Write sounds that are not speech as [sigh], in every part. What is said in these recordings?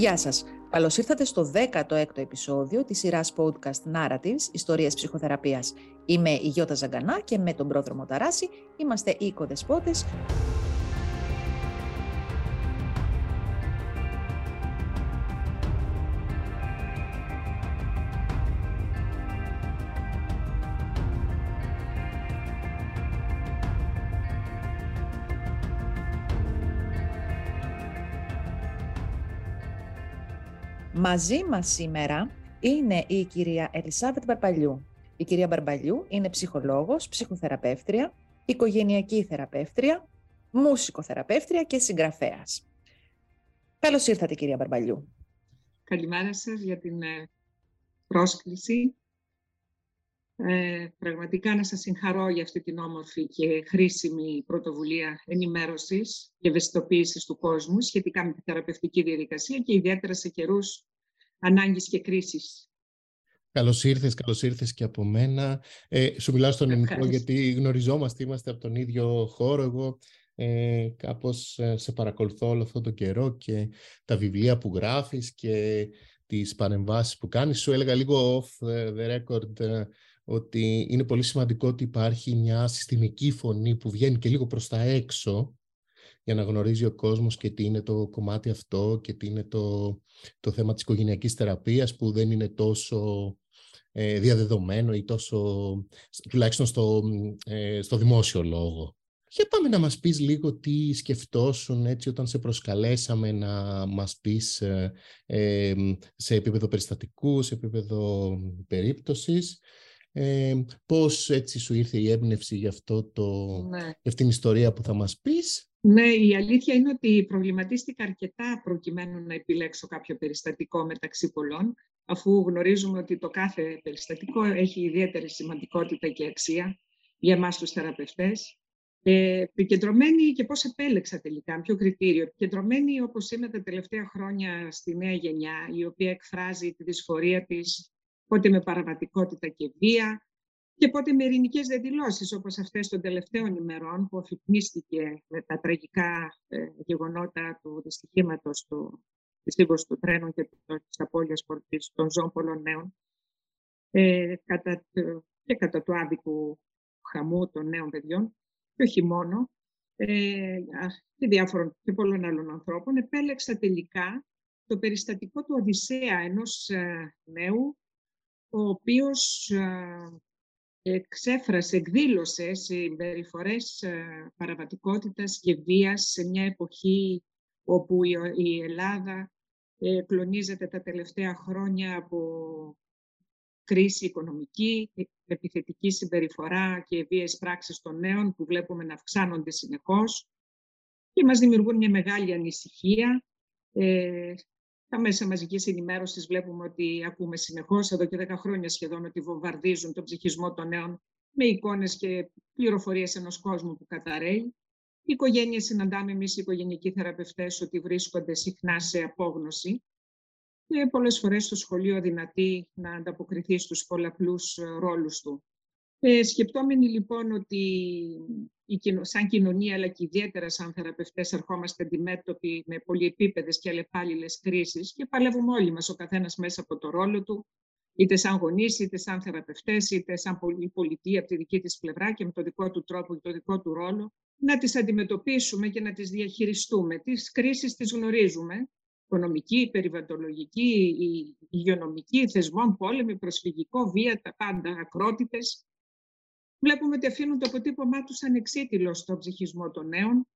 Γεια σας. Καλώς ήρθατε στο 16ο επεισόδιο της σειράς podcast Narratives, Ιστορίες Ψυχοθεραπείας. Είμαι η Γιώτα Ζαγκανά και με τον πρόδρομο Ταράση είμαστε οι οικοδεσπότες Μαζί μας σήμερα είναι η κυρία Ελισάβετ Μπαρμπαλιού. Η κυρία Μπαρμπαλιού είναι ψυχολόγος, ψυχοθεραπεύτρια, οικογενειακή θεραπεύτρια, μουσικοθεραπεύτρια και συγγραφέας. Καλώς ήρθατε κυρία Μπαρμπαλιού. Καλημέρα σας για την ε, πρόσκληση. Ε, πραγματικά να σας συγχαρώ για αυτή την όμορφη και χρήσιμη πρωτοβουλία ενημέρωσης και ευαισθητοποίησης του κόσμου σχετικά με τη θεραπευτική διαδικασία και ιδιαίτερα σε καιρούς ανάγκης και κρίσης. Καλώς ήρθες, καλώς ήρθες και από μένα. Ε, σου μιλάω στον ελληνικό γιατί γνωριζόμαστε, είμαστε από τον ίδιο χώρο. Εγώ ε, κάπως ε, σε παρακολουθώ όλο αυτό το καιρό και τα βιβλία που γράφεις και τις παρεμβάσεις που κάνεις. Σου έλεγα λίγο off the record ε, ότι είναι πολύ σημαντικό ότι υπάρχει μια συστημική φωνή που βγαίνει και λίγο προς τα έξω για να γνωρίζει ο κόσμος και τι είναι το κομμάτι αυτό και τι είναι το, το θέμα της οικογενειακής θεραπείας που δεν είναι τόσο ε, διαδεδομένο ή τόσο, τουλάχιστον στο, ε, στο δημόσιο λόγο. Για πάμε να μας πεις λίγο τι σκεφτόσουν έτσι όταν σε προσκαλέσαμε να μας πεις ε, ε σε επίπεδο περιστατικού, σε επίπεδο περίπτωσης ε, πώς έτσι σου ήρθε η έμπνευση για, αυτό το, ναι. για αυτήν την ιστορία που θα μας πεις. Ναι, η αλήθεια είναι ότι προβληματίστηκα αρκετά προκειμένου να επιλέξω κάποιο περιστατικό μεταξύ πολλών, αφού γνωρίζουμε ότι το κάθε περιστατικό έχει ιδιαίτερη σημαντικότητα και αξία για εμάς τους θεραπευτές. Ε, επικεντρωμένη και πώς επέλεξα τελικά, ποιο κριτήριο. Επικεντρωμένη όπως είμαι τα τελευταία χρόνια στη νέα γενιά, η οποία εκφράζει τη δυσφορία της πότε με παραβατικότητα και βία και πότε με ειρηνικές διαδηλώσεις όπως αυτές των τελευταίων ημερών που αφυπνίστηκε με τα τραγικά ε, γεγονότα του δυστυχήματος του, της του τρένου και της απώλειας των ζώων πολλών νέων ε, κατά, και κατά του άδικου χαμού των νέων παιδιών και όχι μόνο ε, και διάφορων και πολλών άλλων ανθρώπων επέλεξα τελικά το περιστατικό του Οδυσσέα ενός ε, νέου ο οποίος εξέφρασε, εκδήλωσε συμπεριφορές παραβατικότητας και βίας σε μια εποχή όπου η Ελλάδα ε, κλονίζεται τα τελευταία χρόνια από κρίση οικονομική, ε, επιθετική συμπεριφορά και βίες πράξεις των νέων που βλέπουμε να αυξάνονται συνεχώς και μας δημιουργούν μια μεγάλη ανησυχία ε, τα μέσα μαζικής ενημέρωσης βλέπουμε ότι ακούμε συνεχώς εδώ και 10 χρόνια σχεδόν ότι βομβαρδίζουν τον ψυχισμό των νέων με εικόνες και πληροφορίες ενός κόσμου που καταραίει. Οι οικογένειες συναντάμε εμείς οι οικογενειακοί θεραπευτές ότι βρίσκονται συχνά σε απόγνωση και πολλές φορές το σχολείο δυνατή να ανταποκριθεί στους πολλαπλούς ρόλους του. Ε, σκεπτόμενοι λοιπόν ότι σαν κοινωνία αλλά και ιδιαίτερα σαν θεραπευτές ερχόμαστε αντιμέτωποι με πολυεπίπεδες και αλλεπάλληλες κρίσεις και παλεύουμε όλοι μας ο καθένας μέσα από το ρόλο του είτε σαν γονείς, είτε σαν θεραπευτές, είτε σαν πολιτεία από τη δική της πλευρά και με το δικό του τρόπο και το δικό του ρόλο, να τις αντιμετωπίσουμε και να τις διαχειριστούμε. Τις κρίσεις τις γνωρίζουμε, οικονομική, περιβαλλοντολογική, υγειονομική, θεσμών, πόλεμη, προσφυγικό, βία, τα πάντα, ακρότητες βλέπουμε ότι αφήνουν το αποτύπωμά τους ανεξίτηλο στο ψυχισμό των νέων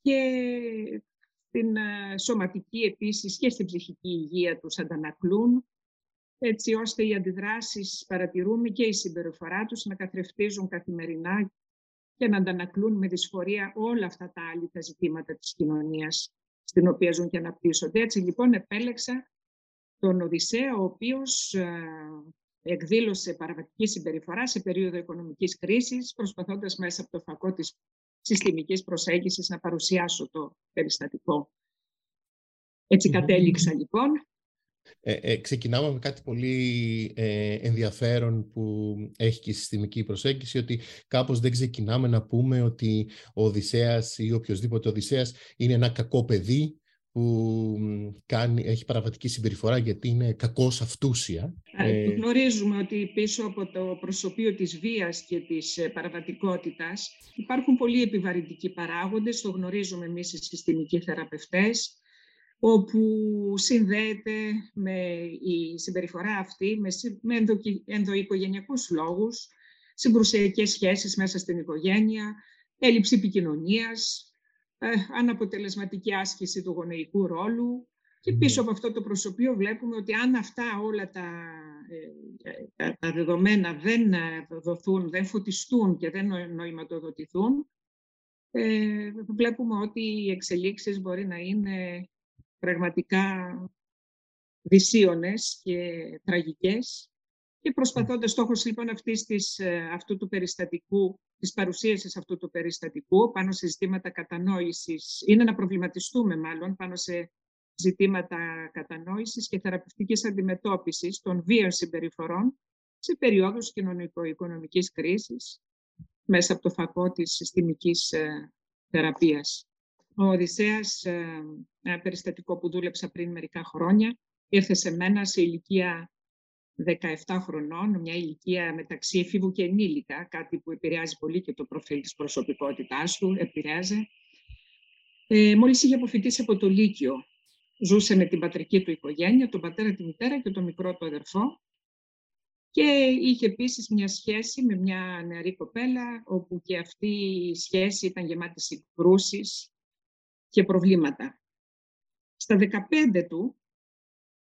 και στην ε, σωματική επίσης και στην ψυχική υγεία τους αντανακλούν, έτσι ώστε οι αντιδράσεις παρατηρούμε και η συμπεριφορά τους να καθρεφτίζουν καθημερινά και να αντανακλούν με δυσφορία όλα αυτά τα άλλη τα ζητήματα της κοινωνίας στην οποία ζουν και αναπτύσσονται. Έτσι λοιπόν επέλεξα τον Οδυσσέα, ο οποίος ε, εκδήλωσε παραβατική συμπεριφορά σε περίοδο οικονομικής κρίσης, προσπαθώντας μέσα από το φακό της συστημικής προσέγγισης να παρουσιάσω το περιστατικό. Έτσι κατέληξα λοιπόν. Ε, ε, ξεκινάμε με κάτι πολύ ε, ενδιαφέρον που έχει και η συστημική προσέγγιση, ότι κάπως δεν ξεκινάμε να πούμε ότι ο Οδυσσέας ή οποιοδήποτε Οδυσσέας είναι ένα κακό παιδί που κάνει, έχει παραβατική συμπεριφορά γιατί είναι κακός αυτούσια. Ε, γνωρίζουμε ότι πίσω από το προσωπείο της βίας και της ε, παραβατικότητας υπάρχουν πολλοί επιβαρυντικοί παράγοντες, το γνωρίζουμε εμείς οι συστημικοί θεραπευτές, όπου συνδέεται με η συμπεριφορά αυτή με ενδοοικογενειακούς λόγους, συμπρουσιακές σχέσεις μέσα στην οικογένεια, έλλειψη επικοινωνίας, ε, αναποτελεσματική άσκηση του γονεϊκού ρόλου. Και πίσω από αυτό το προσωπείο βλέπουμε ότι αν αυτά όλα τα, ε, τα δεδομένα δεν δοθούν, δεν φωτιστούν και δεν νοηματοδοτηθούν, ε, βλέπουμε ότι οι εξελίξεις μπορεί να είναι πραγματικά δυσίωνες και τραγικές. Και προσπαθώντας στόχος λοιπόν αυτής της, ε, αυτού του περιστατικού, της παρουσίασης αυτού του περιστατικού πάνω σε ζητήματα κατανόησης, είναι να προβληματιστούμε μάλλον πάνω σε ζητήματα κατανόησης και θεραπευτικής αντιμετώπισης των βίων συμπεριφορών σε περιόδους κοινωνικο-οικονομικής κρίσης μέσα από το φακό της συστημικής ε, θεραπείας. Ο Οδυσσέας, ε, ένα περιστατικό που δούλεψα πριν μερικά χρόνια, ήρθε σε μένα σε ηλικία 17 χρονών, μια ηλικία μεταξύ εφήβου και ενήλικα, κάτι που επηρεάζει πολύ και το προφίλ της προσωπικότητάς του, επηρεάζει. Ε, μόλις είχε αποφυτίσει από το Λύκειο, ζούσε με την πατρική του οικογένεια, τον πατέρα, τη μητέρα και τον μικρό του αδερφό και είχε επίσης μια σχέση με μια νεαρή κοπέλα, όπου και αυτή η σχέση ήταν γεμάτη συγκρούσεις και προβλήματα. Στα 15 του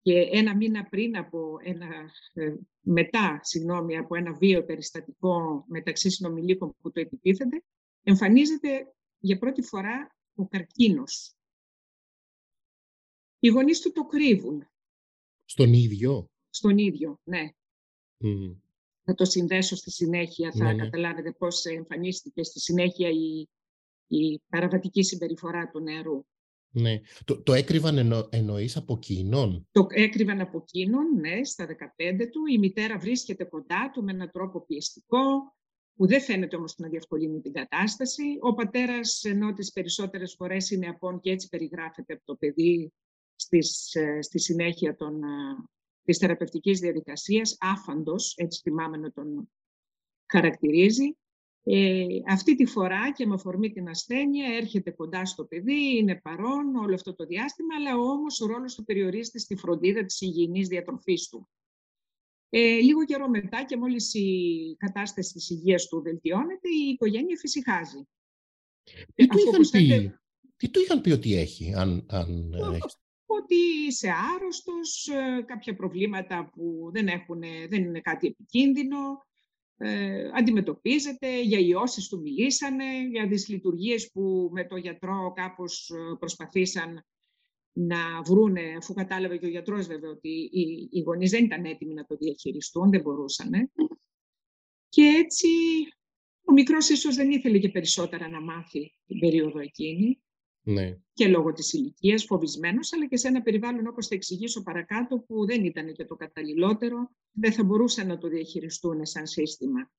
και ένα μήνα πριν από ένα, ε, μετά, συγγνώμη, από ένα βίο περιστατικό μεταξύ συνομιλίκων που το επιτίθενται, εμφανίζεται για πρώτη φορά ο καρκίνος. Οι γονείς του το κρύβουν. Στον ίδιο; Στον ίδιο, ναι. Θα το συνδέσω στη συνέχεια, θα ναι, ναι. καταλάβετε πώς εμφανίστηκε στη συνέχεια η, η παραβατική συμπεριφορά του νερού. Ναι. Το, το έκρυβαν εννο, εννοείς από εκείνον. Το έκρυβαν από εκείνον, ναι, στα 15 του. Η μητέρα βρίσκεται κοντά του με έναν τρόπο πιεστικό, που δεν φαίνεται όμως να διευκολύνει την κατάσταση. Ο πατέρας, ενώ τις περισσότερες φορές είναι απόν και έτσι περιγράφεται από το παιδί στις, ε, στη συνέχεια των, ε, της θεραπευτικής διαδικασίας, άφαντος, έτσι θυμάμαι να τον χαρακτηρίζει, ε, αυτή τη φορά και με αφορμή την ασθένεια έρχεται κοντά στο παιδί, είναι παρόν όλο αυτό το διάστημα, αλλά όμως ο ρόλος του περιορίζεται στη φροντίδα της υγιεινής διατροφής του. Ε, λίγο καιρό μετά και μόλις η κατάσταση της υγείας του βελτιώνεται, η οικογένεια φυσικάζει. Τι, του είχαν, πει, τι του είχαν πει ότι έχει, αν, αν Ότι είσαι άρρωστος, ε, κάποια προβλήματα που δεν, έχουν, δεν είναι κάτι επικίνδυνο, ε, αντιμετωπίζεται, για ιώσεις του μιλήσανε, για δυσλειτουργίες που με το γιατρό κάπως ε, προσπαθήσαν να βρούνε, αφού κατάλαβε και ο γιατρός βέβαια ότι οι, οι γονείς δεν ήταν έτοιμοι να το διαχειριστούν, δεν μπορούσαν. Και έτσι ο μικρός ίσως δεν ήθελε και περισσότερα να μάθει την περίοδο εκείνη. Ναι. Και λόγω της ηλικίας, φοβισμένος, αλλά και σε ένα περιβάλλον όπως θα εξηγήσω παρακάτω που δεν ήταν και το καταλληλότερο, δεν θα μπορούσαν να το διαχειριστούν σαν σύστημα.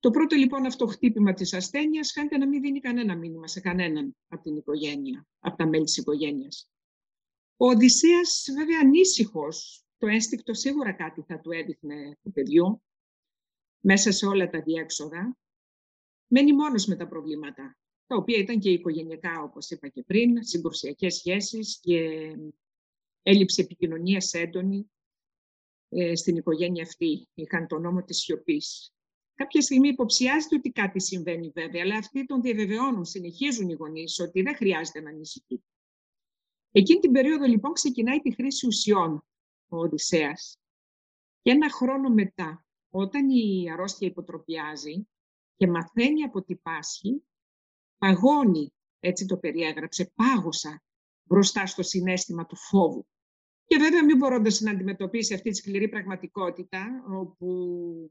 Το πρώτο λοιπόν αυτό χτύπημα της ασθένειας φαίνεται να μην δίνει κανένα μήνυμα σε κανέναν από την οικογένεια, από τα μέλη της οικογένειας. Ο Οδυσσέας βέβαια ανήσυχος, το ένστικτο σίγουρα κάτι θα του έδειχνε του παιδιού, μέσα σε όλα τα διέξοδα, μένει μόνος με τα προβλήματα τα οποία ήταν και οικογενειακά, όπως είπα και πριν, συγκρουσιακές σχέσεις και έλλειψη επικοινωνίας έντονη ε, στην οικογένεια αυτή. Είχαν τον νόμο της σιωπής. Κάποια στιγμή υποψιάζεται ότι κάτι συμβαίνει βέβαια, αλλά αυτοί τον διαβεβαιώνουν, συνεχίζουν οι γονείς ότι δεν χρειάζεται να ανησυχεί. Εκείνη την περίοδο λοιπόν ξεκινάει τη χρήση ουσιών ο Οδυσσέας. Και ένα χρόνο μετά, όταν η αρρώστια υποτροπιάζει και μαθαίνει από τι πάσχει, παγώνει, έτσι το περιέγραψε, πάγωσα μπροστά στο συνέστημα του φόβου. Και βέβαια μην μπορώντας να αντιμετωπίσει αυτή τη σκληρή πραγματικότητα, όπου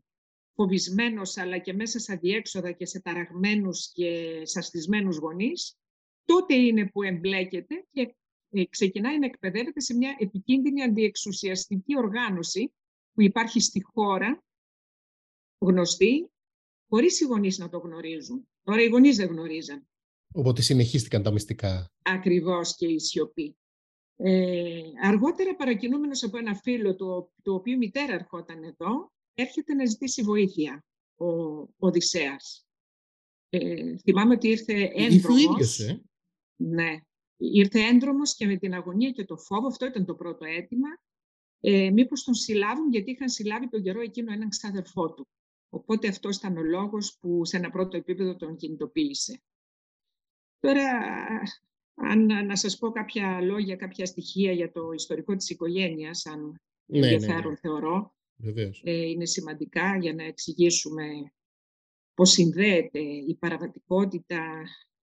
φοβισμένος αλλά και μέσα σε διέξοδα και σε ταραγμένους και σαστισμένους γονείς, τότε είναι που εμπλέκεται και ε, ξεκινάει να εκπαιδεύεται σε μια επικίνδυνη αντιεξουσιαστική οργάνωση που υπάρχει στη χώρα, γνωστή, χωρίς οι γονείς να το γνωρίζουν. Τώρα οι γονείς δεν γνωρίζαν. Οπότε συνεχίστηκαν τα μυστικά. Ακριβώς και η σιωπή. Ε, αργότερα παρακινούμενος από ένα φίλο του, του οποίου η μητέρα ερχόταν εδώ, έρχεται να ζητήσει βοήθεια ο, ο Οδυσσέας. Ε, θυμάμαι ότι ήρθε έντρομος. ε; Ναι. Ήρθε έντρομος και με την αγωνία και το φόβο, αυτό ήταν το πρώτο αίτημα, ε, μήπως τον συλλάβουν γιατί είχαν συλλάβει τον καιρό εκείνο έναν ξάδερφό του. Οπότε αυτός ήταν ο λόγος που σε ένα πρώτο επίπεδο τον κινητοποίησε. Τώρα, αν να σας πω κάποια λόγια, κάποια στοιχεία για το ιστορικό της οικογένειας, αν ναι, ναι ενδιαφέρον ναι, ναι. θεωρώ, ε, είναι σημαντικά για να εξηγήσουμε πώς συνδέεται η παραβατικότητα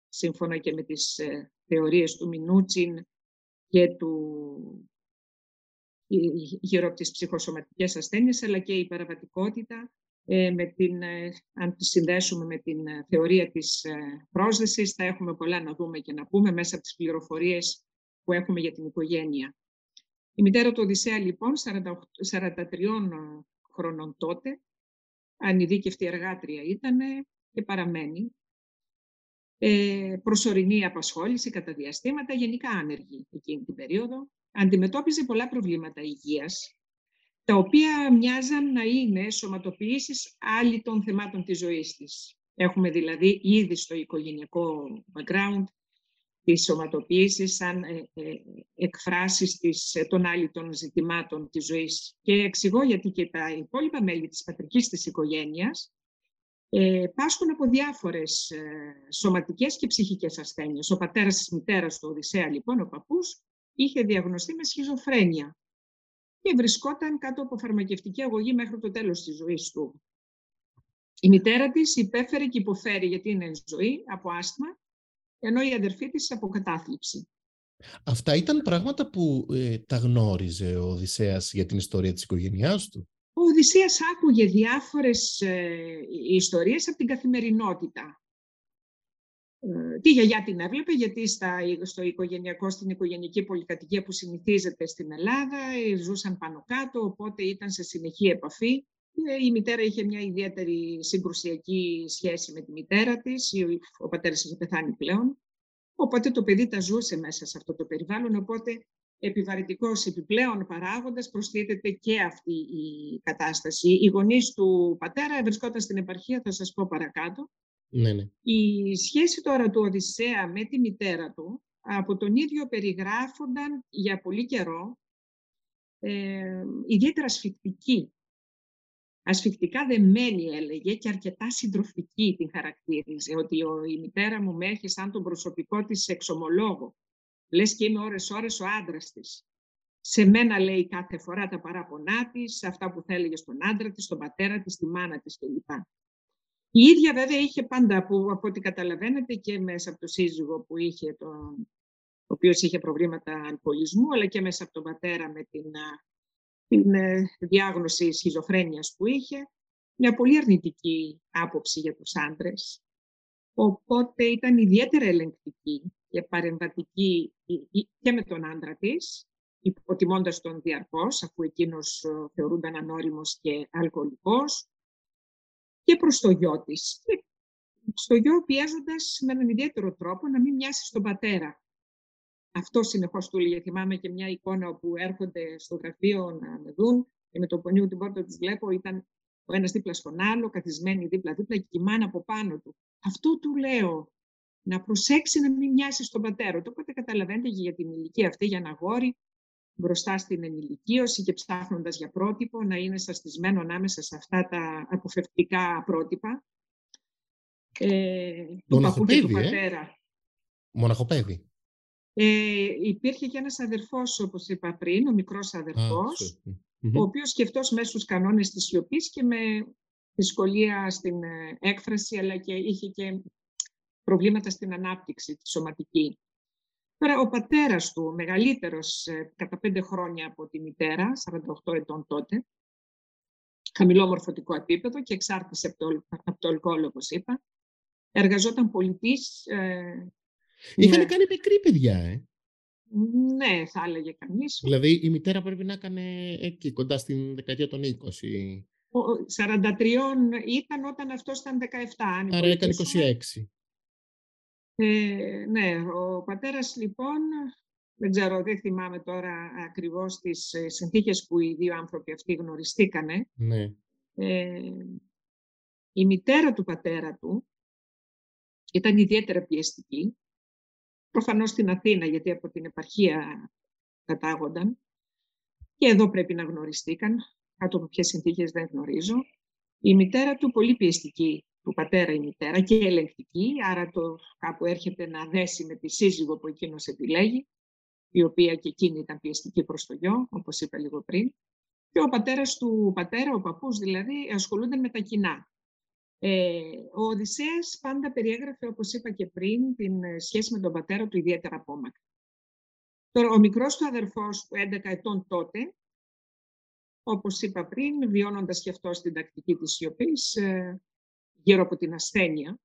σύμφωνα και με τις ε, θεωρίες του Μινούτσιν και του γύρω από τις ψυχοσωματικές ασθένειες, αλλά και η παραβατικότητα, ε, με την, ε, αν τη συνδέσουμε με την θεωρία της πρόσδεσης, θα έχουμε πολλά να δούμε και να πούμε μέσα από τις πληροφορίες που έχουμε για την οικογένεια. Η μητέρα του Οδυσσέα, λοιπόν, 43 χρονών τότε, ανειδίκευτη εργάτρια ήταν και παραμένει. Ε, προσωρινή απασχόληση κατά διαστήματα, γενικά άνεργη εκείνη την περίοδο. Αντιμετώπιζε πολλά προβλήματα υγείας, τα οποία μοιάζαν να είναι σωματοποιήσεις άλλοι των θεμάτων της ζωής της. Έχουμε δηλαδή ήδη στο οικογενειακό background τις σωματοποίησεις σαν ε, ε, εκφράσεις της, ε, των άλλων ζητημάτων της ζωής. Και εξηγώ γιατί και τα υπόλοιπα μέλη της πατρικής της οικογένειας ε, πάσχουν από διάφορες ε, σωματικές και ψυχικές ασθένειες. Ο πατέρας της μητέρας του Οδυσσέα, λοιπόν, ο παππούς, είχε διαγνωστεί με σχιζοφρένεια και βρισκόταν κάτω από φαρμακευτική αγωγή μέχρι το τέλος της ζωής του. Η μητέρα της υπέφερε και υποφέρει, γιατί είναι ζωή, από άσθμα ενώ η αδερφή της από κατάθλιψη. Αυτά ήταν πράγματα που ε, τα γνώριζε ο Οδυσσέας για την ιστορία της οικογένειάς του; Ο Οδυσσέας άκουγε διάφορες ε, ιστορίες από την καθημερινότητα. Ε, τη γιαγιά την έβλεπε γιατί στα, στο οικογενειακό, στην οικογενειακή πολυκατοικία που συνηθίζεται στην Ελλάδα ε, ζούσαν πάνω κάτω, οπότε ήταν σε συνεχή επαφή η μητέρα είχε μια ιδιαίτερη συγκρουσιακή σχέση με τη μητέρα της, ο πατέρας είχε πεθάνει πλέον, οπότε το παιδί τα ζούσε μέσα σε αυτό το περιβάλλον, οπότε επιβαρυντικός επιπλέον παράγοντας προσθέτεται και αυτή η κατάσταση. Οι γονείς του πατέρα βρισκόταν στην επαρχία, θα σας πω παρακάτω. Ναι, ναι. Η σχέση τώρα του Οδυσσέα με τη μητέρα του, από τον ίδιο περιγράφονταν για πολύ καιρό, ε, ιδιαίτερα σφιχτική ασφικτικά δεμένη έλεγε και αρκετά συντροφική την χαρακτήριζε, ότι η μητέρα μου με έχει σαν τον προσωπικό της εξομολόγο. Λες και είμαι ώρες-ώρες ο άντρας της. Σε μένα λέει κάθε φορά τα παράπονά της, αυτά που θα έλεγε στον άντρα της, στον πατέρα της, στη μάνα της κλπ. Η ίδια βέβαια είχε πάντα, που, από ό,τι καταλαβαίνετε και μέσα από το σύζυγο που είχε, τον, ο οποίος είχε προβλήματα αλκοολισμού, αλλά και μέσα από τον πατέρα με την την ε, διάγνωση σχιζοφρένειας που είχε, μια πολύ αρνητική άποψη για τους άντρες. Οπότε ήταν ιδιαίτερα ελεγκτική και παρεμβατική και με τον άντρα της, υποτιμώντας τον διαρκώς, αφού εκείνος ε, θεωρούνταν ανώριμος και αλκοολικός, και προς το γιο της. στο γιο πιέζοντας με έναν ιδιαίτερο τρόπο να μην μοιάσει στον πατέρα, αυτό συνεχώς του έλεγε. Θυμάμαι και μια εικόνα όπου έρχονται στο γραφείο να με δουν και με το που την πόρτα τους βλέπω ήταν ο ένας δίπλα στον άλλο, καθισμένοι δίπλα-δίπλα και η μάνα από πάνω του. Αυτό του λέω. Να προσέξει να μην μοιάσει στον πατέρα του. Οπότε καταλαβαίνετε και για την ηλικία αυτή, για ένα γόρι, μπροστά στην ενηλικίωση και ψάχνοντας για πρότυπο, να είναι σαστισμένο ανάμεσα σε αυτά τα αποφευτικά πρότυπα. Ε, Μοναχοπέδι, του ε; πατέρα. Μοναχοπέδι. Ε, υπήρχε και ένας αδερφός, όπως είπα πριν, ο μικρός αδερφός, ο οποίος σκεφτός μέσα στους κανόνες της σιωπής και με δυσκολία στην ε, έκφραση, αλλά και είχε και προβλήματα στην ανάπτυξη τη σωματική. Τώρα, ο πατέρας του, μεγαλύτερος ε, κατά πέντε χρόνια από τη μητέρα, 48 ετών τότε, χαμηλό μορφωτικό επίπεδο και εξάρτηση από το, από το αλκοόλ, όπως είπα, εργαζόταν πολιτής ε, Είχαν ναι. κάνει μικρή παιδιά, ε. Ναι, θα έλεγε κανείς. Δηλαδή η μητέρα πρέπει να έκανε εκεί, κοντά στην δεκαετία των 20. 43 ήταν όταν αυτός ήταν 17. Άρα έκανε 26. Ε, ναι, ο πατέρας λοιπόν δεν ξέρω, δεν θυμάμαι τώρα ακριβώς τις ε, συνθήκες που οι δύο άνθρωποι αυτοί γνωριστήκανε. Ναι. Ε, η μητέρα του πατέρα του ήταν ιδιαίτερα πιεστική. Προφανώς στην Αθήνα, γιατί από την επαρχία κατάγονταν. Και εδώ πρέπει να γνωριστήκαν. Κάτω από ποιες συνθήκες δεν γνωρίζω. Η μητέρα του πολύ πιεστική του πατέρα η μητέρα και ελεγκτική, άρα το κάπου έρχεται να δέσει με τη σύζυγο που εκείνος επιλέγει η οποία και εκείνη ήταν πιεστική προς το γιο, όπως είπα λίγο πριν. Και ο πατέρας του πατέρα, ο παππούς δηλαδή, ασχολούνται με τα κοινά. Ε, ο Οδυσσέας πάντα περιέγραφε, όπως είπα και πριν, την ε, σχέση με τον πατέρα του ιδιαίτερα απόμακρη. Τώρα, ο μικρός του αδερφός, 11 ετών τότε, όπως είπα πριν, βιώνοντας και αυτό στην τακτική της σιωπής, ε, γύρω από την ασθένεια,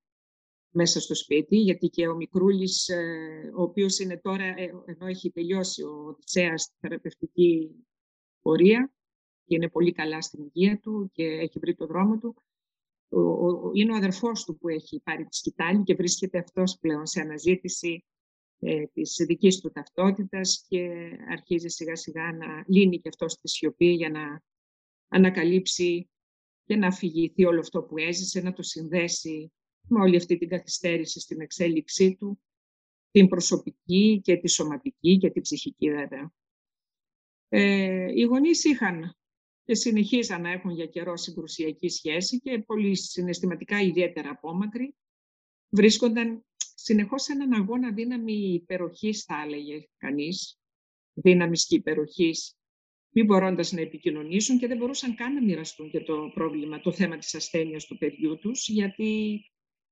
μέσα στο σπίτι, γιατί και ο Μικρούλης, ε, ο οποίος είναι τώρα, ε, ενώ έχει τελειώσει ο Οδυσσέας στη θεραπευτική πορεία και είναι πολύ καλά στην υγεία του και έχει βρει το δρόμο του, ο, ο, είναι ο αδερφός του που έχει πάρει τη σκητάλη και βρίσκεται αυτός πλέον σε αναζήτηση ε, της δικής του ταυτότητας και αρχίζει σιγά σιγά να λύνει και αυτός τη σιωπή για να ανακαλύψει και να αφηγηθεί όλο αυτό που έζησε, να το συνδέσει με όλη αυτή την καθυστέρηση στην εξέλιξή του, την προσωπική και τη σωματική και την ψυχική βέβαια. Ε, οι γονείς είχαν και συνεχίζαν να έχουν για καιρό συγκρουσιακή σχέση και πολύ συναισθηματικά ιδιαίτερα απόμακροι. Βρίσκονταν συνεχώς σε έναν αγώνα δύναμη υπεροχής, θα έλεγε κανείς, δύναμης και υπεροχής, μη μπορώντας να επικοινωνήσουν και δεν μπορούσαν καν να μοιραστούν και το πρόβλημα, το θέμα της ασθένειας του παιδιού τους, γιατί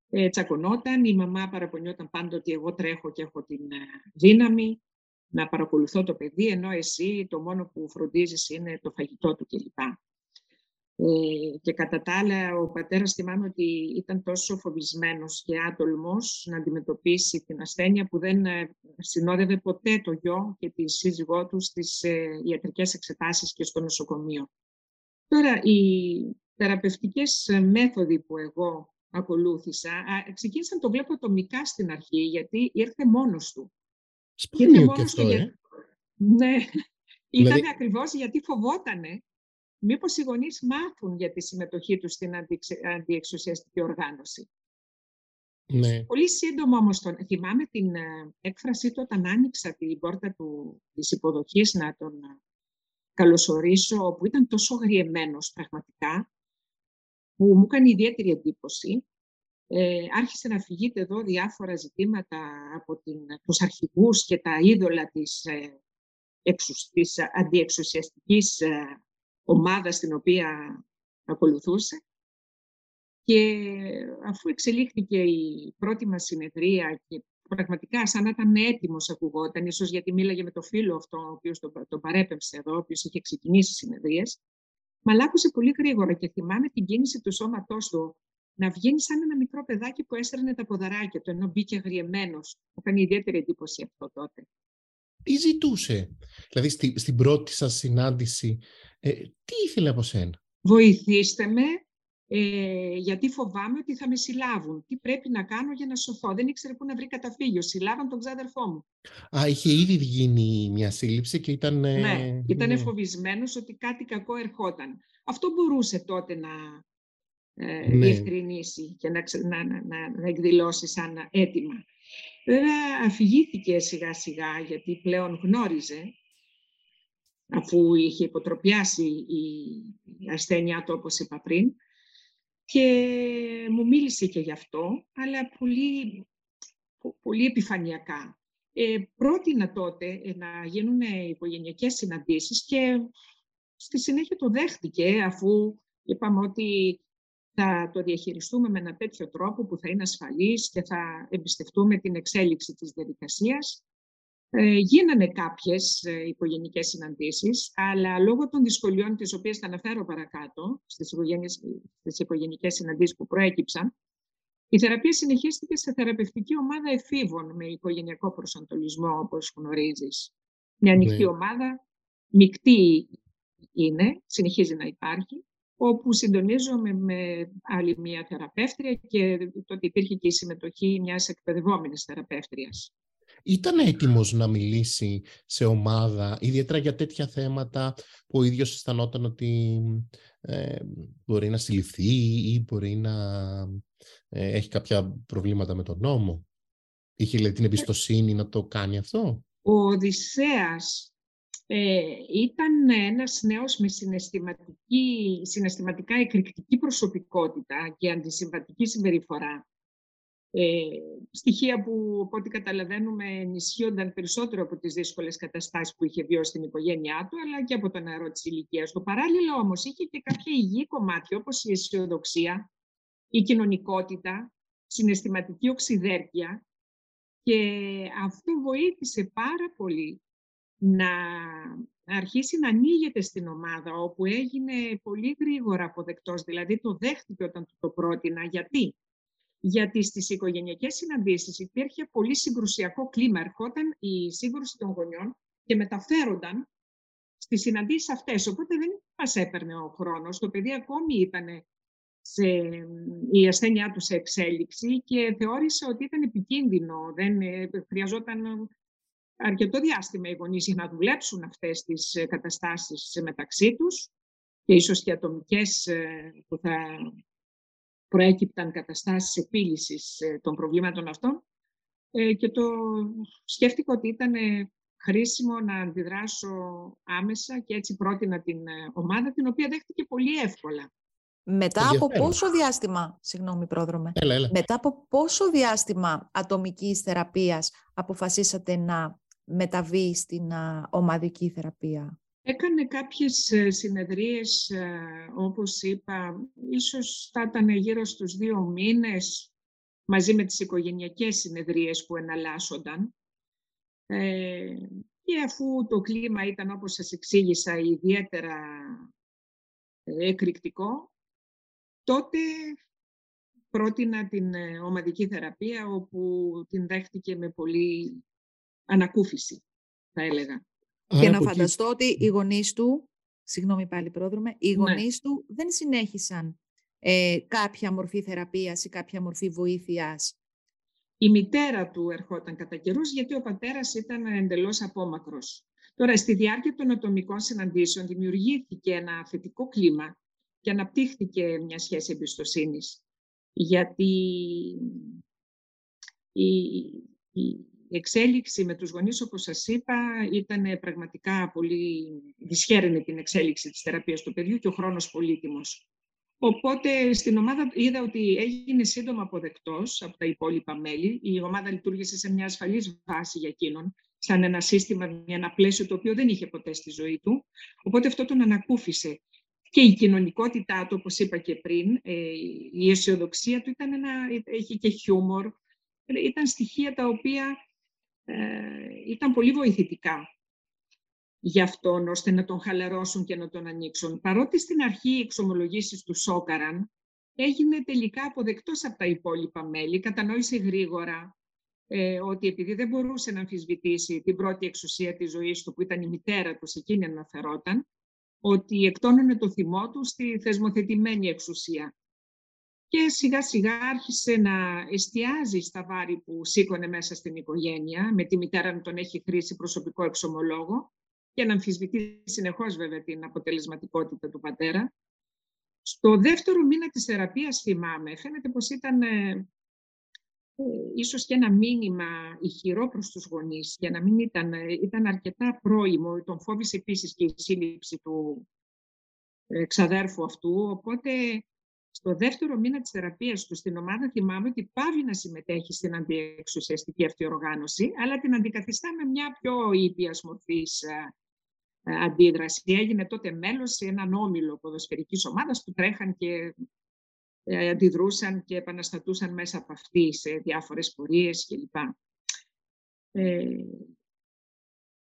ε, τσακωνόταν, η μαμά παραπονιόταν πάντοτε ότι εγώ τρέχω και έχω την ε, δύναμη να παρακολουθώ το παιδί, ενώ εσύ το μόνο που φροντίζεις είναι το φαγητό του κλπ. Ε, και κατά τα άλλα, ο πατέρας θυμάμαι ότι ήταν τόσο φοβισμένος και άτολμος να αντιμετωπίσει την ασθένεια που δεν ε, συνόδευε ποτέ το γιο και τη σύζυγό του στις ε, ιατρικές εξετάσεις και στο νοσοκομείο. Τώρα, οι θεραπευτικές μέθοδοι που εγώ ακολούθησα, ξεκίνησα να το βλέπω ατομικά στην αρχή, γιατί ήρθε μόνος του. Σπάνιο και αυτό, ε. Ναι, ήταν δηλαδή... ακριβώς γιατί φοβότανε μήπως οι γονείς μάθουν για τη συμμετοχή τους στην αντιεξουσιαστική οργάνωση; Ναι. Πολύ σύντομα όμως τον... θυμάμαι την ε, έκφρασή του όταν άνοιξα την πόρτα του, της υποδοχής να τον ε, καλωσορίσω, όπου ήταν τόσο γριεμένος πραγματικά, που μου έκανε ιδιαίτερη εντύπωση. Ε, άρχισε να φυγείται εδώ διάφορα ζητήματα από την, τους αρχηγούς και τα είδωλα της, ε, εξους, της αντιεξουσιαστικής ε, ομάδας την οποία ακολουθούσε. Και αφού εξελίχθηκε η πρώτη μας συνεδρία και πραγματικά σαν να ήταν έτοιμος ακουγόταν, ίσως γιατί μίλαγε με το φίλο αυτό, ο οποίος τον, τον παρέπεμψε εδώ, ο οποίος είχε ξεκινήσει συνεδρίες, Μαλάκωσε πολύ γρήγορα και θυμάμαι την κίνηση του σώματός του να βγαίνει σαν ένα μικρό παιδάκι που έστερνε τα ποδαράκια του, ενώ μπήκε αγριεμένο. Μου έκανε ιδιαίτερη εντύπωση αυτό τότε. Τι ζητούσε, δηλαδή στη, στην πρώτη σας συνάντηση, ε, τι ήθελε από σένα; Βοηθήστε με ε, γιατί φοβάμαι ότι θα με συλλάβουν. Τι πρέπει να κάνω για να σωθώ; Δεν ήξερε πού να βρει καταφύγιο. Συλλάβαν τον ξάδερφό μου. Α, είχε ήδη γίνει μια σύλληψη και ήταν... Ναι, ήταν ναι. φοβισμένος ότι κάτι κακό ερχόταν. Αυτό μπορούσε τότε να ε, ναι. διευκρινίσει και να, να, να, να εκδηλώσει σαν αίτημα. Βέβαια αφηγήθηκε σιγά σιγά γιατί πλέον γνώριζε αφού είχε υποτροπιάσει η ασθένειά του όπως είπα πριν και μου μίλησε και γι' αυτό, αλλά πολύ, πολύ επιφανειακά. Ε, πρότεινα τότε ε, να γίνουν οικογενειακές συναντήσεις και στη συνέχεια το δέχτηκε αφού είπαμε ότι θα το διαχειριστούμε με ένα τέτοιο τρόπο που θα είναι ασφαλής και θα εμπιστευτούμε την εξέλιξη της διαδικασίας ε, γίνανε κάποιες ε, οικογενικές συναντήσεις, αλλά λόγω των δυσκολιών τις οποίες θα αναφέρω παρακάτω, στις, στις οικογενικές συναντήσεις που προέκυψαν, η θεραπεία συνεχίστηκε σε θεραπευτική ομάδα εφήβων με οικογενειακό προσανατολισμό, όπως γνωρίζεις. Μια ανοιχτή ναι. ομάδα, μεικτή είναι, συνεχίζει να υπάρχει, όπου συντονίζομαι με άλλη μια θεραπεύτρια και τότε υπήρχε και η συμμετοχή μιας εκπαιδευόμενης θεραπεύτριας. ήταν έτοιμος να μιλήσει σε ομάδα, ιδιαίτερα για τέτοια θέματα που ο ίδιος αισθανόταν ότι ε, μπορεί να συλληφθεί ή μπορεί να ε, έχει κάποια προβλήματα με τον νόμο; Είχε λέει, την ε, εμπιστοσύνη να το κάνει αυτό; Ο Οδυσσέας ε, ήταν ένας νέος με συναισθηματική, συναισθηματικά εκρηκτική προσωπικότητα και αντισυμβατική συμπεριφορά. Ε, στοιχεία που, από ό,τι καταλαβαίνουμε, ενισχύονταν περισσότερο από τις δύσκολες καταστάσεις που είχε βιώσει στην οικογένειά του, αλλά και από το νερό της ηλικίας του. Παράλληλα όμως είχε και κάποια υγιή κομμάτια, όπως η αισιοδοξία, η κοινωνικότητα, συναισθηματική οξυδέρκεια και αυτό βοήθησε πάρα πολύ να αρχίσει να ανοίγεται στην ομάδα, όπου έγινε πολύ γρήγορα αποδεκτός, δηλαδή το δέχτηκε όταν το πρότεινα. Γιατί; Γιατί στις οικογενειακές συναντήσεις υπήρχε πολύ συγκρουσιακό κλίμα. Ερχόταν η σύγκρουση των γονιών και μεταφέρονταν στις συναντήσεις αυτές. Οπότε δεν μας έπαιρνε ο χρόνος. Το παιδί ακόμη ήταν σε, η ασθένειά του σε εξέλιξη και θεώρησε ότι ήταν επικίνδυνο. Δεν ε, χρειαζόταν αρκετό διάστημα οι γονείς για να δουλέψουν αυτές τις ε, καταστάσεις μεταξύ τους και ίσως και ατομικές ε, που θα προέκυπταν καταστάσεις επίλυσης ε, των προβλήματων αυτών. Και το σκέφτηκα ότι ήταν χρήσιμο να αντιδράσω άμεσα και έτσι πρότεινα την ομάδα την οποία δέχτηκε πολύ εύκολα. Μετά από πόσο διάστημα, συγγνώμη πρόδρομε, μετά από πόσο διάστημα ατομικής θεραπείας αποφασίσατε να μεταβεί στην ομαδική θεραπεία. Έκανε κάποιες ε, συνεδρίες, ε, όπως είπα, ίσως θα ήταν γύρω στους δύο μήνες, μαζί με τις οικογενειακές συνεδρίες που εναλλάσσονταν. Ε, και αφού το κλίμα ήταν, όπως σας εξήγησα, ιδιαίτερα εκρηκτικό, τότε πρότεινα την ομαδική θεραπεία, όπου την δέχτηκε με πολύ ανακούφιση, θα έλεγα. Και να φανταστώ ότι οι γονείς του, συγγνώμη πάλι πρόδρομε, οι ναι. γονείς του δεν συνέχισαν ε, κάποια μορφή θεραπείας ή κάποια μορφή βοήθειας. Η μητέρα του ερχόταν κατά καιρούς γιατί ο πατέρας ήταν εντελώς απόμακρος. Τώρα, στη διάρκεια των ατομικών συναντήσεων δημιουργήθηκε ένα θετικό κλίμα και αναπτύχθηκε μια σχέση εμπιστοσύνης. Γιατί η, η, η εξέλιξη με τους γονείς, όπως σας είπα, ήταν πραγματικά πολύ δυσχέρενη την εξέλιξη της θεραπείας του παιδιού και ο χρόνος πολύτιμος. Οπότε στην ομάδα είδα ότι έγινε σύντομα αποδεκτός από τα υπόλοιπα μέλη. Η ομάδα λειτουργήσε σε μια ασφαλής βάση για εκείνον, σαν ένα σύστημα, ένα πλαίσιο το οποίο δεν είχε ποτέ στη ζωή του. Οπότε αυτό τον ανακούφισε. Και η κοινωνικότητά του, όπως είπα και πριν, ε, η αισιοδοξία του ήταν ένα, είχε και χιούμορ. Ήταν στοιχεία τα οποία ε, ήταν πολύ βοηθητικά για αυτόν, ώστε να τον χαλαρώσουν και να τον ανοίξουν. Παρότι στην αρχή οι εξομολογήσεις του σόκαραν, έγινε τελικά αποδεκτός από τα υπόλοιπα μέλη, κατανόησε γρήγορα ε, ότι επειδή δεν μπορούσε να αμφισβητήσει την πρώτη εξουσία της ζωής του, που ήταν η μητέρα του, σε εκείνη αναφερόταν, ότι εκτόνωνε το θυμό του στη θεσμοθετημένη εξουσία και σιγά σιγά άρχισε να εστιάζει στα βάρη που σήκωνε μέσα στην οικογένεια, με τη μητέρα να τον έχει χρήσει προσωπικό εξομολόγο και να αμφισβητεί συνεχώς βέβαια την αποτελεσματικότητα του πατέρα. Στο δεύτερο μήνα της θεραπείας θυμάμαι, φαίνεται πως ήταν ε, ε ίσως και ένα μήνυμα ηχηρό προς τους γονείς, για να μην ήταν, ε, ήταν αρκετά πρόημο, τον φόβησε επίσης και η σύλληψη του ε, ξαδέρφου αυτού, οπότε στο δεύτερο μήνα της θεραπείας του στην ομάδα θυμάμαι ότι πάβει να συμμετέχει στην αντιεξουσιαστική αυτή οργάνωση, αλλά την αντικαθιστά με μια πιο ήπιας μορφής ε, ε, αντίδραση. Έγινε τότε μέλος σε έναν όμιλο ποδοσφαιρικής ομάδας που τρέχαν και ε, αντιδρούσαν και επαναστατούσαν μέσα από αυτή σε διάφορες πορείες κλπ.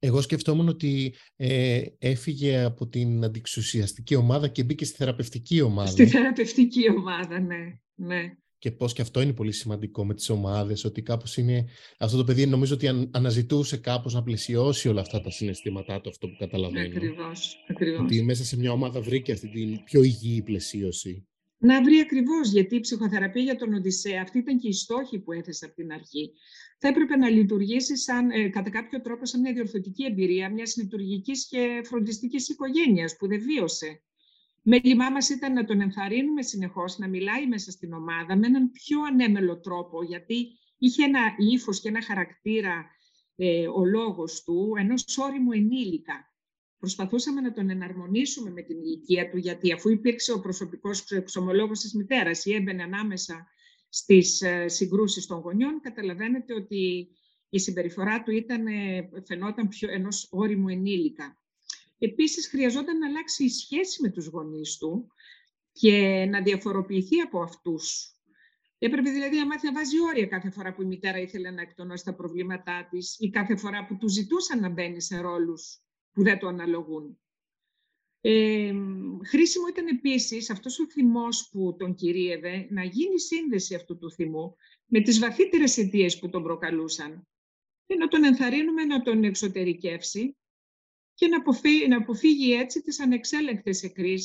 Εγώ σκεφτόμουν ότι ε, έφυγε από την αντιξουσιαστική ομάδα και μπήκε στη θεραπευτική ομάδα. Στη θεραπευτική ομάδα, ναι. ναι. Και πώς και αυτό είναι πολύ σημαντικό με τις ομάδες, ότι κάπως είναι... Αυτό το παιδί νομίζω ότι αναζητούσε κάπως να πλαισιώσει όλα αυτά τα συναισθήματά του, αυτό που καταλαβαίνω. Ακριβώς, ακριβώς. Ότι μέσα σε μια ομάδα βρήκε αυτή την πιο υγιή πλαισίωση. να βρει ακριβώς, γιατί η ψυχοθεραπεία για τον Οδυσσέα, αυτή ήταν και η στόχη που έθεσε από την αρχή, θα έπρεπε να λειτουργήσει σαν, ε, κατά κάποιο τρόπο σαν μια διορθωτική εμπειρία μιας λειτουργικής και φροντιστικής οικογένειας που δεν βίωσε. Μέλημά μας ήταν να τον ενθαρρύνουμε συνεχώς να μιλάει μέσα στην ομάδα με έναν πιο ανέμελο τρόπο, γιατί είχε ένα ύφος και ένα χαρακτήρα ε, ο λόγος του ενός όριμου ενήλικα. Προσπαθούσαμε να τον εναρμονίσουμε με την ηλικία του, γιατί αφού υπήρξε ο προσωπικός εξομολόγος της μητέρας ή έμπαινε ανάμεσα στις ε, συγκρούσεις των γονιών, καταλαβαίνετε ότι η συμπεριφορά του ήταν, ε, φαινόταν πιο ενός όριμου ενήλικα. Επίσης, χρειαζόταν να αλλάξει η σχέση με τους γονείς του και να διαφοροποιηθεί από αυτούς. Έπρεπε δηλαδή να μάθει να βάζει όρια κάθε φορά που η μητέρα ήθελε να εκτονώσει τα προβλήματά της ή κάθε φορά που του ζητούσαν να μπαίνει σε ρόλους που δεν το αναλογούν. Ε, χρήσιμο ήταν επίσης αυτός ο θυμός που τον κυρίευε να γίνει σύνδεση αυτού του θυμού με τις βαθύτερες αιτίες που τον προκαλούσαν και να τον ενθαρρύνουμε να τον εξωτερικεύσει και να αποφύγει, να αποφύγει έτσι τις ανεξέλεγκτες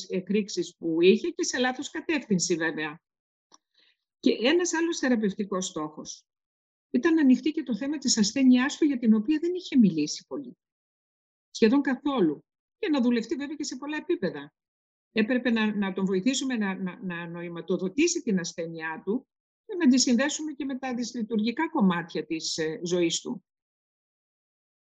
εκρήξεις που είχε και σε λάθος κατεύθυνση βέβαια. Και ένας άλλος θεραπευτικός στόχος ήταν να ανοιχτεί και το θέμα της ασθένειάς του για την οποία δεν είχε μιλήσει πολύ σχεδόν καθόλου. Και να δουλευτεί βέβαια και σε πολλά επίπεδα. Έπρεπε να, να τον βοηθήσουμε να, να, να νοηματοδοτήσει την ασθένειά του και να τη συνδέσουμε και με τα δυσλειτουργικά κομμάτια της ε, ζωής του.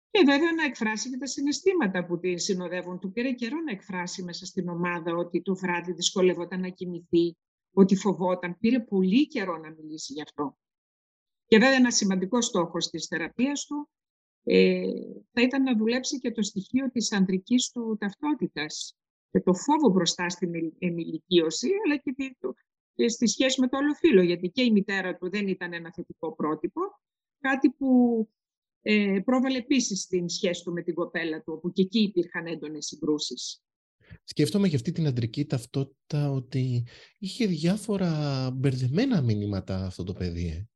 Και βέβαια να εκφράσει και τα συναισθήματα που τη συνοδεύουν. Του πήρε καιρό να εκφράσει μέσα στην ομάδα ότι το βράδυ δυσκολεύονταν να κοιμηθεί, ότι φοβόταν. Πήρε πολύ καιρό να μιλήσει γι' αυτό. Και βέβαια ένα σημαντικό στόχος της θεραπείας του ε, θα ήταν να δουλέψει και το στοιχείο της ανδρικής του ταυτότητας και το φόβο μπροστά στην ενηλικίωση, αλλά και, τη, και στη σχέση με το άλλο φίλο, γιατί και η μητέρα του δεν ήταν ένα θετικό πρότυπο, κάτι που ε, πρόβαλε επίσης στην σχέση του με την κοπέλα του, όπου και εκεί υπήρχαν έντονες συγκρούσεις. Σκέφτομαι και αυτή την αντρική ταυτότητα ότι είχε διάφορα μπερδεμένα μηνύματα αυτό το παιδί.